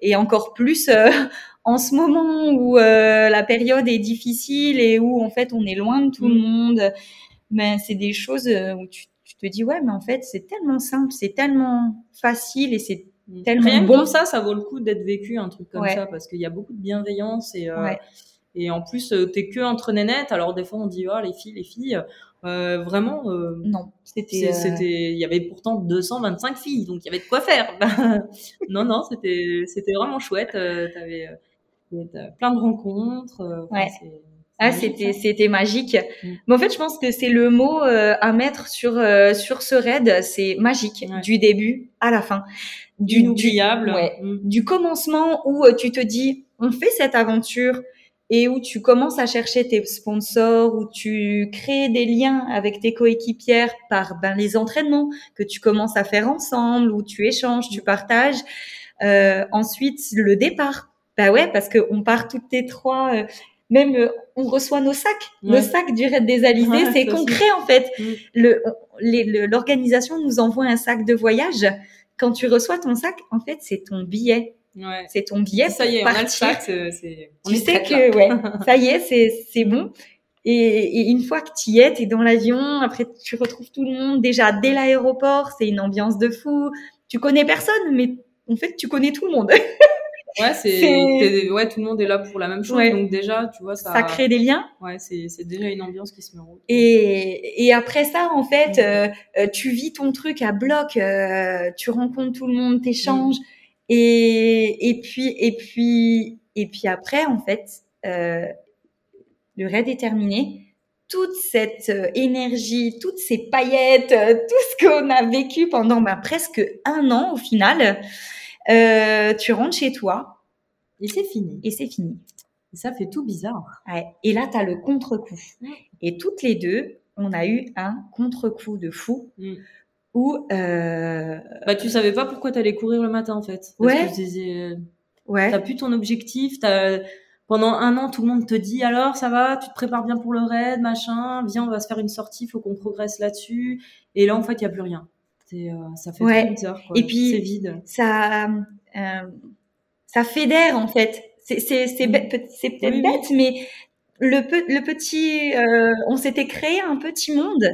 et encore plus [laughs] en ce moment où la période est difficile et où en fait on est loin de tout le mmh. monde. Mais c'est des choses où tu, tu te dis ouais mais en fait c'est tellement simple, c'est tellement facile et c'est. Tellement Rien bon. ça, ça vaut le coup d'être vécu un truc comme ça parce qu'il y a beaucoup de bienveillance et euh, et en plus euh, t'es que entre nénettes. Alors des fois on dit oh les filles, les filles. Euh, vraiment euh, non c'était c'était il y avait pourtant 225 filles donc il y avait de quoi faire [laughs] non non c'était c'était vraiment chouette t'avais plein de rencontres ouais. Ah, c'était c'était magique. Mm. Mais en fait, je pense que c'est le mot à mettre sur sur ce raid, c'est magique du début à la fin du, inoubliable. ouais, mm. du commencement où euh, tu te dis, on fait cette aventure et où tu commences à chercher tes sponsors, où tu crées des liens avec tes coéquipières par ben, les entraînements que tu commences à faire ensemble, où tu échanges, tu partages. Euh, ensuite, le départ. Bah ouais, parce que on part toutes les trois. Même euh, on reçoit nos sacs, nos sacs du Raid des Alizés, c'est concret en fait. Mm. Le L'organisation nous envoie un sac de voyage quand tu reçois ton sac, en fait, c'est ton billet. Ouais. C'est ton billet. Ça y est, on a le sac. Tu sais que, ouais, [laughs] ça y est, c'est, c'est bon. Et, et, une fois que tu y es, tu es dans l'avion, après tu retrouves tout le monde. Déjà, dès l'aéroport, c'est une ambiance de fou. Tu connais personne, mais en fait, tu connais tout le monde. [laughs] Ouais, c'est, ouais, tout le monde est là pour la même chose. Donc déjà, tu vois, ça, ça crée des liens. Ouais, c'est, c'est déjà une ambiance qui se met en route. Et, et après ça, en fait, euh, euh, tu vis ton truc à bloc, euh, tu rencontres tout le monde, t'échanges. Mm. Et, et puis, et puis, et puis après, en fait, euh, le raid est terminé. Toute cette énergie, toutes ces paillettes, tout ce qu'on a vécu pendant bah, presque un an au final, euh, tu rentres chez toi. Et c'est fini. Et c'est fini. Et ça fait tout bizarre. Ouais. Et là, tu as le contre-coup. Et toutes les deux, on a eu un contre-coup de fou. Mm. Où euh... bah, tu savais pas pourquoi tu allais courir le matin en fait. Parce ouais. Que disais, ouais. T'as plus ton objectif. As... Pendant un an, tout le monde te dit alors ça va, tu te prépares bien pour le raid, machin. Viens, on va se faire une sortie, faut qu'on progresse là-dessus. Et là, en fait, il y a plus rien. Euh, ça fait ouais. bizarre. Quoi. Et puis, c'est vide. Ça, euh, ça fédère en fait. C'est c'est mm. peut-être bête, mais le, le petit, euh, on s'était créé un petit monde,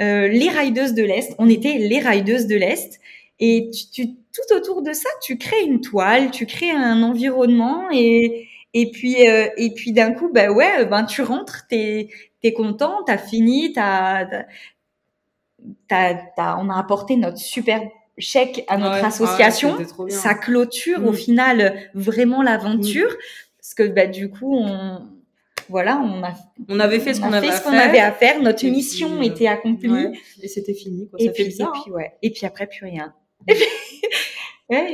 euh, les rideuses de l'Est. On était les rideuses de l'Est. Et tu, tu, tout autour de ça, tu crées une toile, tu crées un environnement et et puis euh, et puis d'un coup, bah ouais, ben tu rentres, t'es t'es content, t'as fini, t'as on a apporté notre super chèque à notre association. ça clôture au mm. final vraiment l'aventure. Mm. Parce que bah, du coup, on, voilà, on a, on avait fait ce qu'on avait, avait, à faire. Notre mission euh, était accomplie. et c'était fini. Quoi. Et, ça puis, fait bizarre, et puis, ouais. Et puis après, plus rien. [laughs] et,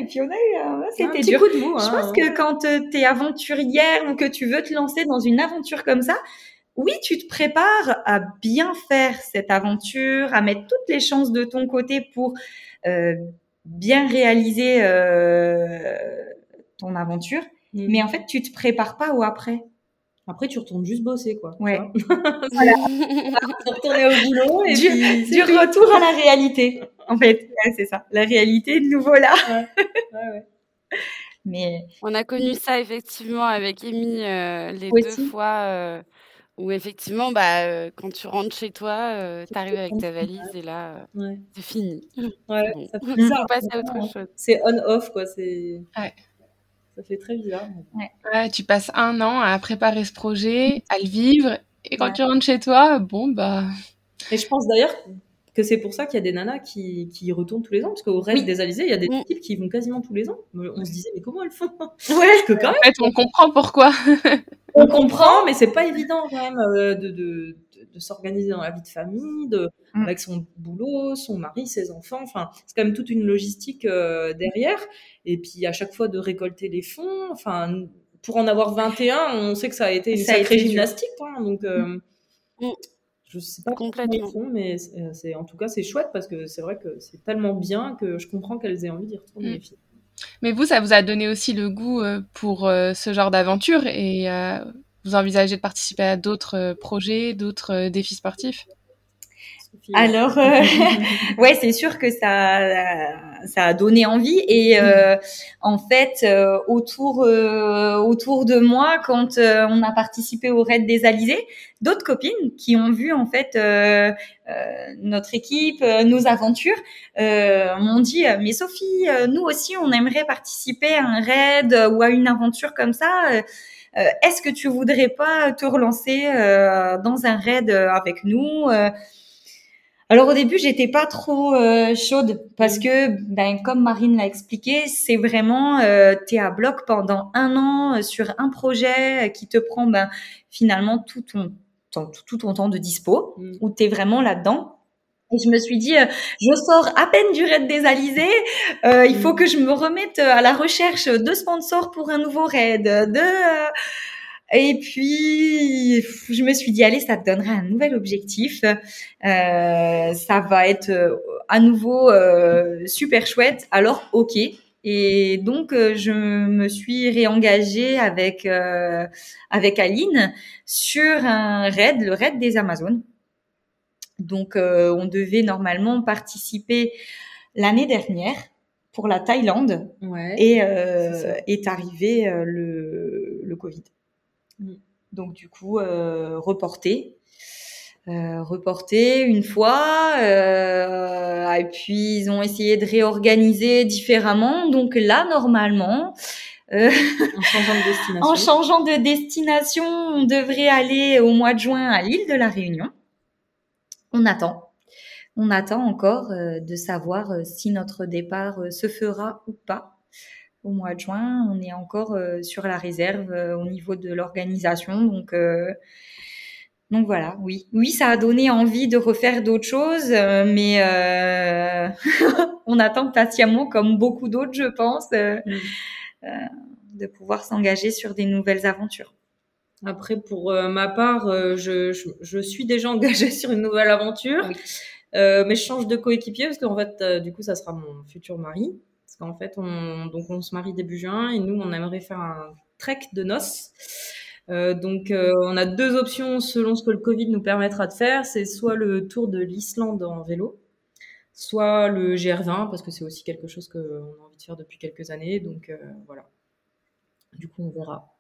puis, on a eu, c'était dur. Coup de mou, Je pense hein. que quand euh, tu es aventurière ou que tu veux te lancer dans une aventure comme ça, oui, tu te prépares à bien faire cette aventure, à mettre toutes les chances de ton côté pour euh, bien réaliser euh, ton aventure. Mmh. Mais en fait, tu te prépares pas au après. Après, tu retournes juste bosser, quoi. Ouais. [laughs] voilà. retourner au boulot et du, puis du retour à la réalité. En fait, ouais, c'est ça. La réalité de nouveau là. ouais, ouais, ouais. Mais on a connu ça effectivement avec Amy euh, les deux fois. Où effectivement, bah, euh, quand tu rentres chez toi, euh, tu arrives avec ta valise et là, euh, ouais. c'est fini. [laughs] Ouais, ça [laughs] fait bizarre. passe à autre chose. C'est on-off, quoi. C'est... Ouais. Ça fait très bizarre. Ouais. ouais. tu passes un an à préparer ce projet, à le vivre, et quand tu rentres chez toi, bon, bah. Et je pense d'ailleurs que c'est pour ça qu'il y a des nanas qui, qui retournent tous les ans, parce qu'au reste des Alizés, il y a des mm. types qui vont quasiment tous les ans. On se disait, mais comment elles font? Ouais, que quand même. En fait, on comprend pourquoi. on comprend, mais c'est pas évident quand même euh, de, de, de, s'organiser dans la vie de famille, de, mm. avec son boulot, son mari, ses enfants. Enfin, c'est quand même toute une logistique euh, derrière. Et puis à chaque fois de récolter les fonds. Enfin, pour en avoir 21, on sait que ça a été une sacrée gymnastique. Hein, donc, euh, mm. Je sais pas complètement font, mais euh, c'est en tout cas c'est chouette parce que c'est vrai que c'est tellement bien que je comprends qu'elles aient envie d'y retourner mm. les filles. Mais vous, ça vous a donné aussi le goût euh, pour euh, ce genre d'aventure et vous envisagez de participer à d'autres projets, d'autres défis sportifs? Alors, euh, [laughs] ouais, c'est sûr que ça, ça a donné envie. Et euh, en fait, euh, autour, autour de moi, quand on a participé au raid des Alizés, d'autres copines qui ont vu en fait notre équipe, nos aventures, m'ont dit "Mais Sophie, nous aussi, on aimerait participer à un raid ou à une aventure comme ça." Est-ce que tu voudrais pas te relancer dans un raid avec nous alors au début, j'étais pas trop euh, chaude parce mm. que, ben comme Marine l'a expliqué, c'est vraiment euh, t'es à bloc pendant un an euh, sur un projet qui te prend ben finalement tout ton, tout ton temps de dispo mm. où t'es vraiment là-dedans. Et je me suis dit, euh, je sors à peine du raid des Alizés, il faut mm. que je me remette à la recherche de sponsors pour un nouveau raid, de et puis, je me suis dit, allez, ça te donnera un nouvel objectif. Euh, ça va être euh, à nouveau euh, super chouette. Alors, ok. Et donc, euh, je me suis réengagée avec euh, avec Aline sur un raid, le raid des Amazones. Donc, on devait normalement participer l'année dernière pour la Thaïlande Ouais. et euh, ça. est arrivé euh, le, le Covid. Mm. Donc du coup, euh, reporté. Euh, reporté une fois, euh, et puis ils ont essayé de réorganiser différemment. Donc là, normalement, euh, En changeant de [laughs] destination. en changeant de destination, on devrait aller au mois de juin à l'île de la Réunion. On attend. On attend encore de savoir si notre départ se fera ou pas. Au mois de juin, on est encore euh, sur la réserve euh, au niveau de l'organisation. Donc, euh, donc voilà, oui. Oui, ça a donné envie de refaire d'autres choses, mais euh, [laughs] on attend patiemment, comme beaucoup d'autres, je pense, euh, Mm. euh, de pouvoir s'engager sur des nouvelles aventures. Après, pour ma part, je, je, je suis déjà engagée [laughs] sur une nouvelle aventure, Oui. Mais je change de coéquipier parce qu'en fait, du coup, ça sera mon futur mari. Parce qu'en fait, on, donc on se marie début juin et nous, on aimerait faire un trek de noces. Euh, donc, euh, on a deux options selon ce que le Covid nous permettra de faire. C'est soit le tour de l'Islande en vélo, soit le GR20 parce que c'est aussi quelque chose qu'on a envie de faire depuis quelques années. Donc euh, voilà. Du coup, on verra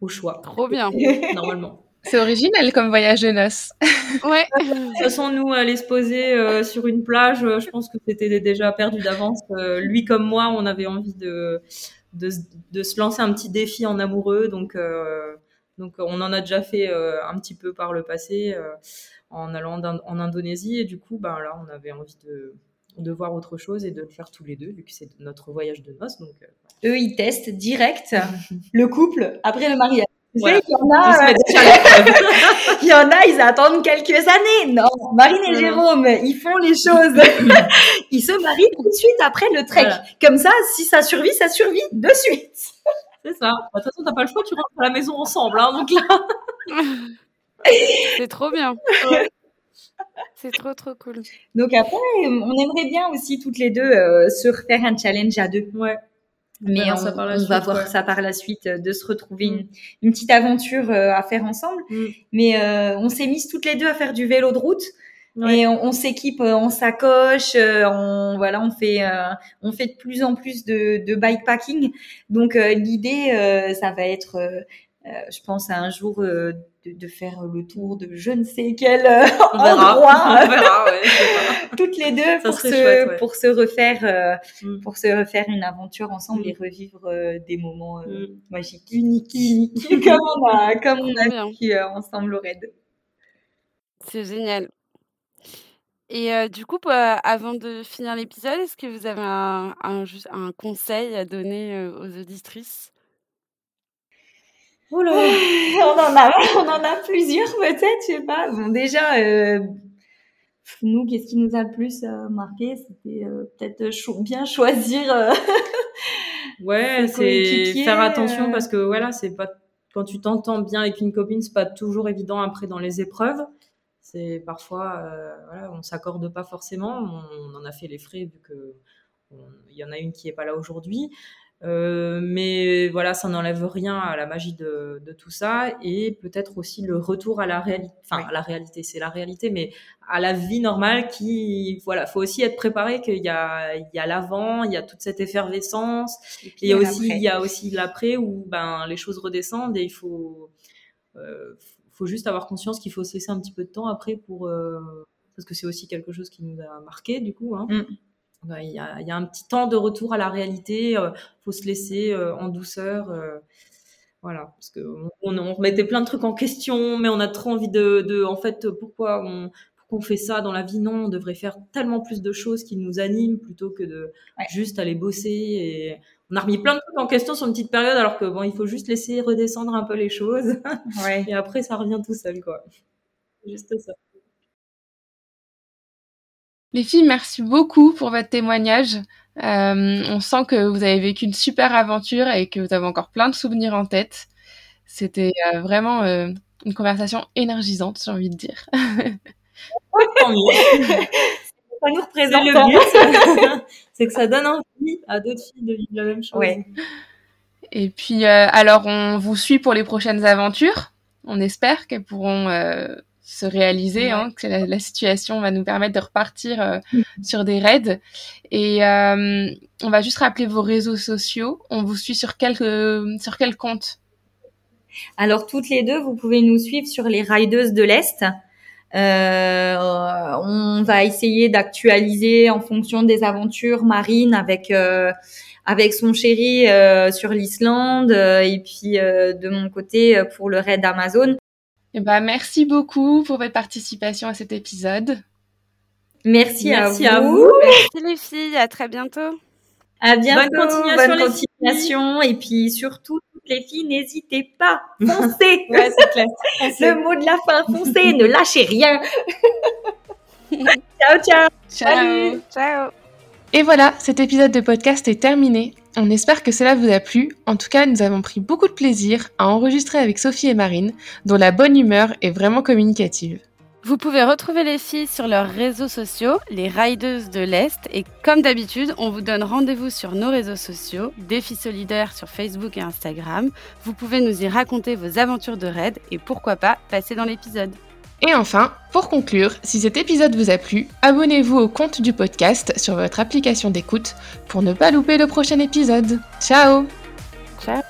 au choix. Trop bien. [laughs] Normalement. C'est original comme voyage de noces. [laughs] Ouais. De toute façon, nous, aller se poser euh, sur une plage, euh, je pense que c'était déjà perdu d'avance. Euh, lui comme moi, on avait envie de, de, se- de se lancer un petit défi en amoureux. Donc, euh, donc on en a déjà fait euh, un petit peu par le passé euh, en allant en Indonésie. Et du coup, ben, là, on avait envie de, de voir autre chose et de le faire tous les deux, vu que c'est notre voyage de noces. Donc, euh, Eux, ils testent direct le couple après le mariage. Tu sais, Voilà. il y en a, euh, [laughs] il y en a, ils attendent quelques années. Non, Marine et. Jérôme, ils font les choses. [laughs] ils se marient tout de suite après le trek. Voilà. Comme ça, si ça survit, ça survit de suite. C'est ça. Bah, De toute façon, t'as pas le choix, tu rentres à la maison ensemble. Hein, donc là, C'est trop bien. C'est trop trop cool. Donc après, on aimerait bien aussi toutes les deux euh, se refaire un challenge à deux. ouais. Mais on, va voir ouais. ça par la suite, euh, de se retrouver une, une petite aventure euh, à faire ensemble. Mm. Mais euh, on s'est mises toutes les deux à faire du vélo de route. Ouais. Et on, on s'équipe en sacoche, on voilà, on fait euh, on fait de plus en plus de, de bikepacking. Donc euh, l'idée, ça va être, euh, je pense, à un jour euh, de, de faire le tour de je ne sais quel euh, [laughs] On verra. endroit, [laughs] On verra, ouais. [laughs] toutes les deux Ça pour se chouette, ouais. pour se refaire Mm. pour se refaire une aventure ensemble Mm. et revivre des moments Mm. magiques, uniques, uniques, comme on a comme on a vécu ensemble au raid. C'est génial. Et du coup, bah, avant de finir l'épisode, est-ce que vous avez un, un, conseil à donner aux auditrices? Oh là. [laughs] on en a, on en a plusieurs peut-être, je sais pas. Bon, déjà, euh, nous, qu'est-ce qui nous a le plus euh, marqué? C'était euh, peut-être cho- bien choisir. euh, [laughs] Ouais, [laughs] c'est faire attention euh. parce que voilà, c'est pas quand tu t'entends bien avec une copine, c'est pas toujours évident après dans les épreuves. C'est parfois, euh, voilà, on s'accorde pas forcément. On, en a fait les frais vu que on- il y en a une qui est pas là aujourd'hui. Euh, mais voilà, ça n'enlève rien à la magie de, de tout ça et peut-être aussi le retour à la réalité. Enfin, à la réalité, c'est la réalité, mais à la vie normale qui, voilà, faut aussi être préparé qu'il y a, il y a l'avant, il y a toute cette effervescence. et puis aussi, il y a aussi l'après où ben, les choses redescendent et il faut, euh, faut juste avoir conscience qu'il faut se laisser un petit peu de temps après pour, euh, parce que c'est aussi quelque chose qui nous a marqué du coup. Hein. Mm. Il, y a, il y a un petit temps de retour à la réalité. euh, faut se laisser euh, en douceur. euh, voilà, parce que on, on remettait plein de trucs en question, mais on a trop envie de, de en fait, pourquoi on, pourquoi on fait ça dans la vie? Non, on devrait faire tellement plus de choses qui nous animent plutôt que de Ouais. juste aller bosser. Et on a remis plein de trucs en question sur une petite période, alors que bon, il faut juste laisser redescendre un peu les choses, Ouais. [laughs] et après ça revient tout seul, quoi. Juste ça. Les filles, merci beaucoup pour votre témoignage. Euh, on sent que vous avez vécu une super aventure et que vous avez encore plein de souvenirs en tête. C'était euh, vraiment euh, une conversation énergisante, j'ai envie de dire. Tant [laughs] mieux. Ça nous C'est représente. le but, [laughs] c'est que ça donne envie à d'autres filles de vivre la même chose. Ouais. Et puis, euh, alors, on vous suit pour les prochaines aventures. On espère qu'elles pourront euh, se réaliser, hein, que la, situation va nous permettre de repartir euh, mm. sur des raids. Et euh, on va juste rappeler vos réseaux sociaux. On vous suit sur quel, sur quel compte? Alors toutes les deux, vous pouvez nous suivre sur les Riders de l'Est. Euh, on va essayer d'actualiser en fonction des aventures marines avec avec son chéri sur l'Islande et puis de mon côté pour le raid Amazon. Eh ben, merci beaucoup pour votre participation à cet épisode. Merci, à, vous. Merci les filles, à très bientôt. À bientôt. Bonne continuation. Et puis surtout, toutes les filles, n'hésitez pas. Foncez. [laughs] ouais, c'est clair. Le mot de la fin, foncez, ne lâchez rien. [laughs] ciao, ciao. Ciao. Ciao. Et voilà, cet épisode de podcast est terminé. On espère que cela vous a plu. En tout cas, nous avons pris beaucoup de plaisir à enregistrer avec Sophie et Marine, dont la bonne humeur est vraiment communicative. Vous pouvez retrouver les filles sur leurs réseaux sociaux, les Riders de l'Est, et comme d'habitude, on vous donne rendez-vous sur nos réseaux sociaux, Défis Solidaires sur Facebook et Instagram. Vous pouvez nous y raconter vos aventures de raid et pourquoi pas passer dans l'épisode. Et enfin, pour conclure, si cet épisode vous a plu, abonnez-vous au compte du podcast sur votre application d'écoute pour ne pas louper le prochain épisode. Ciao Ciao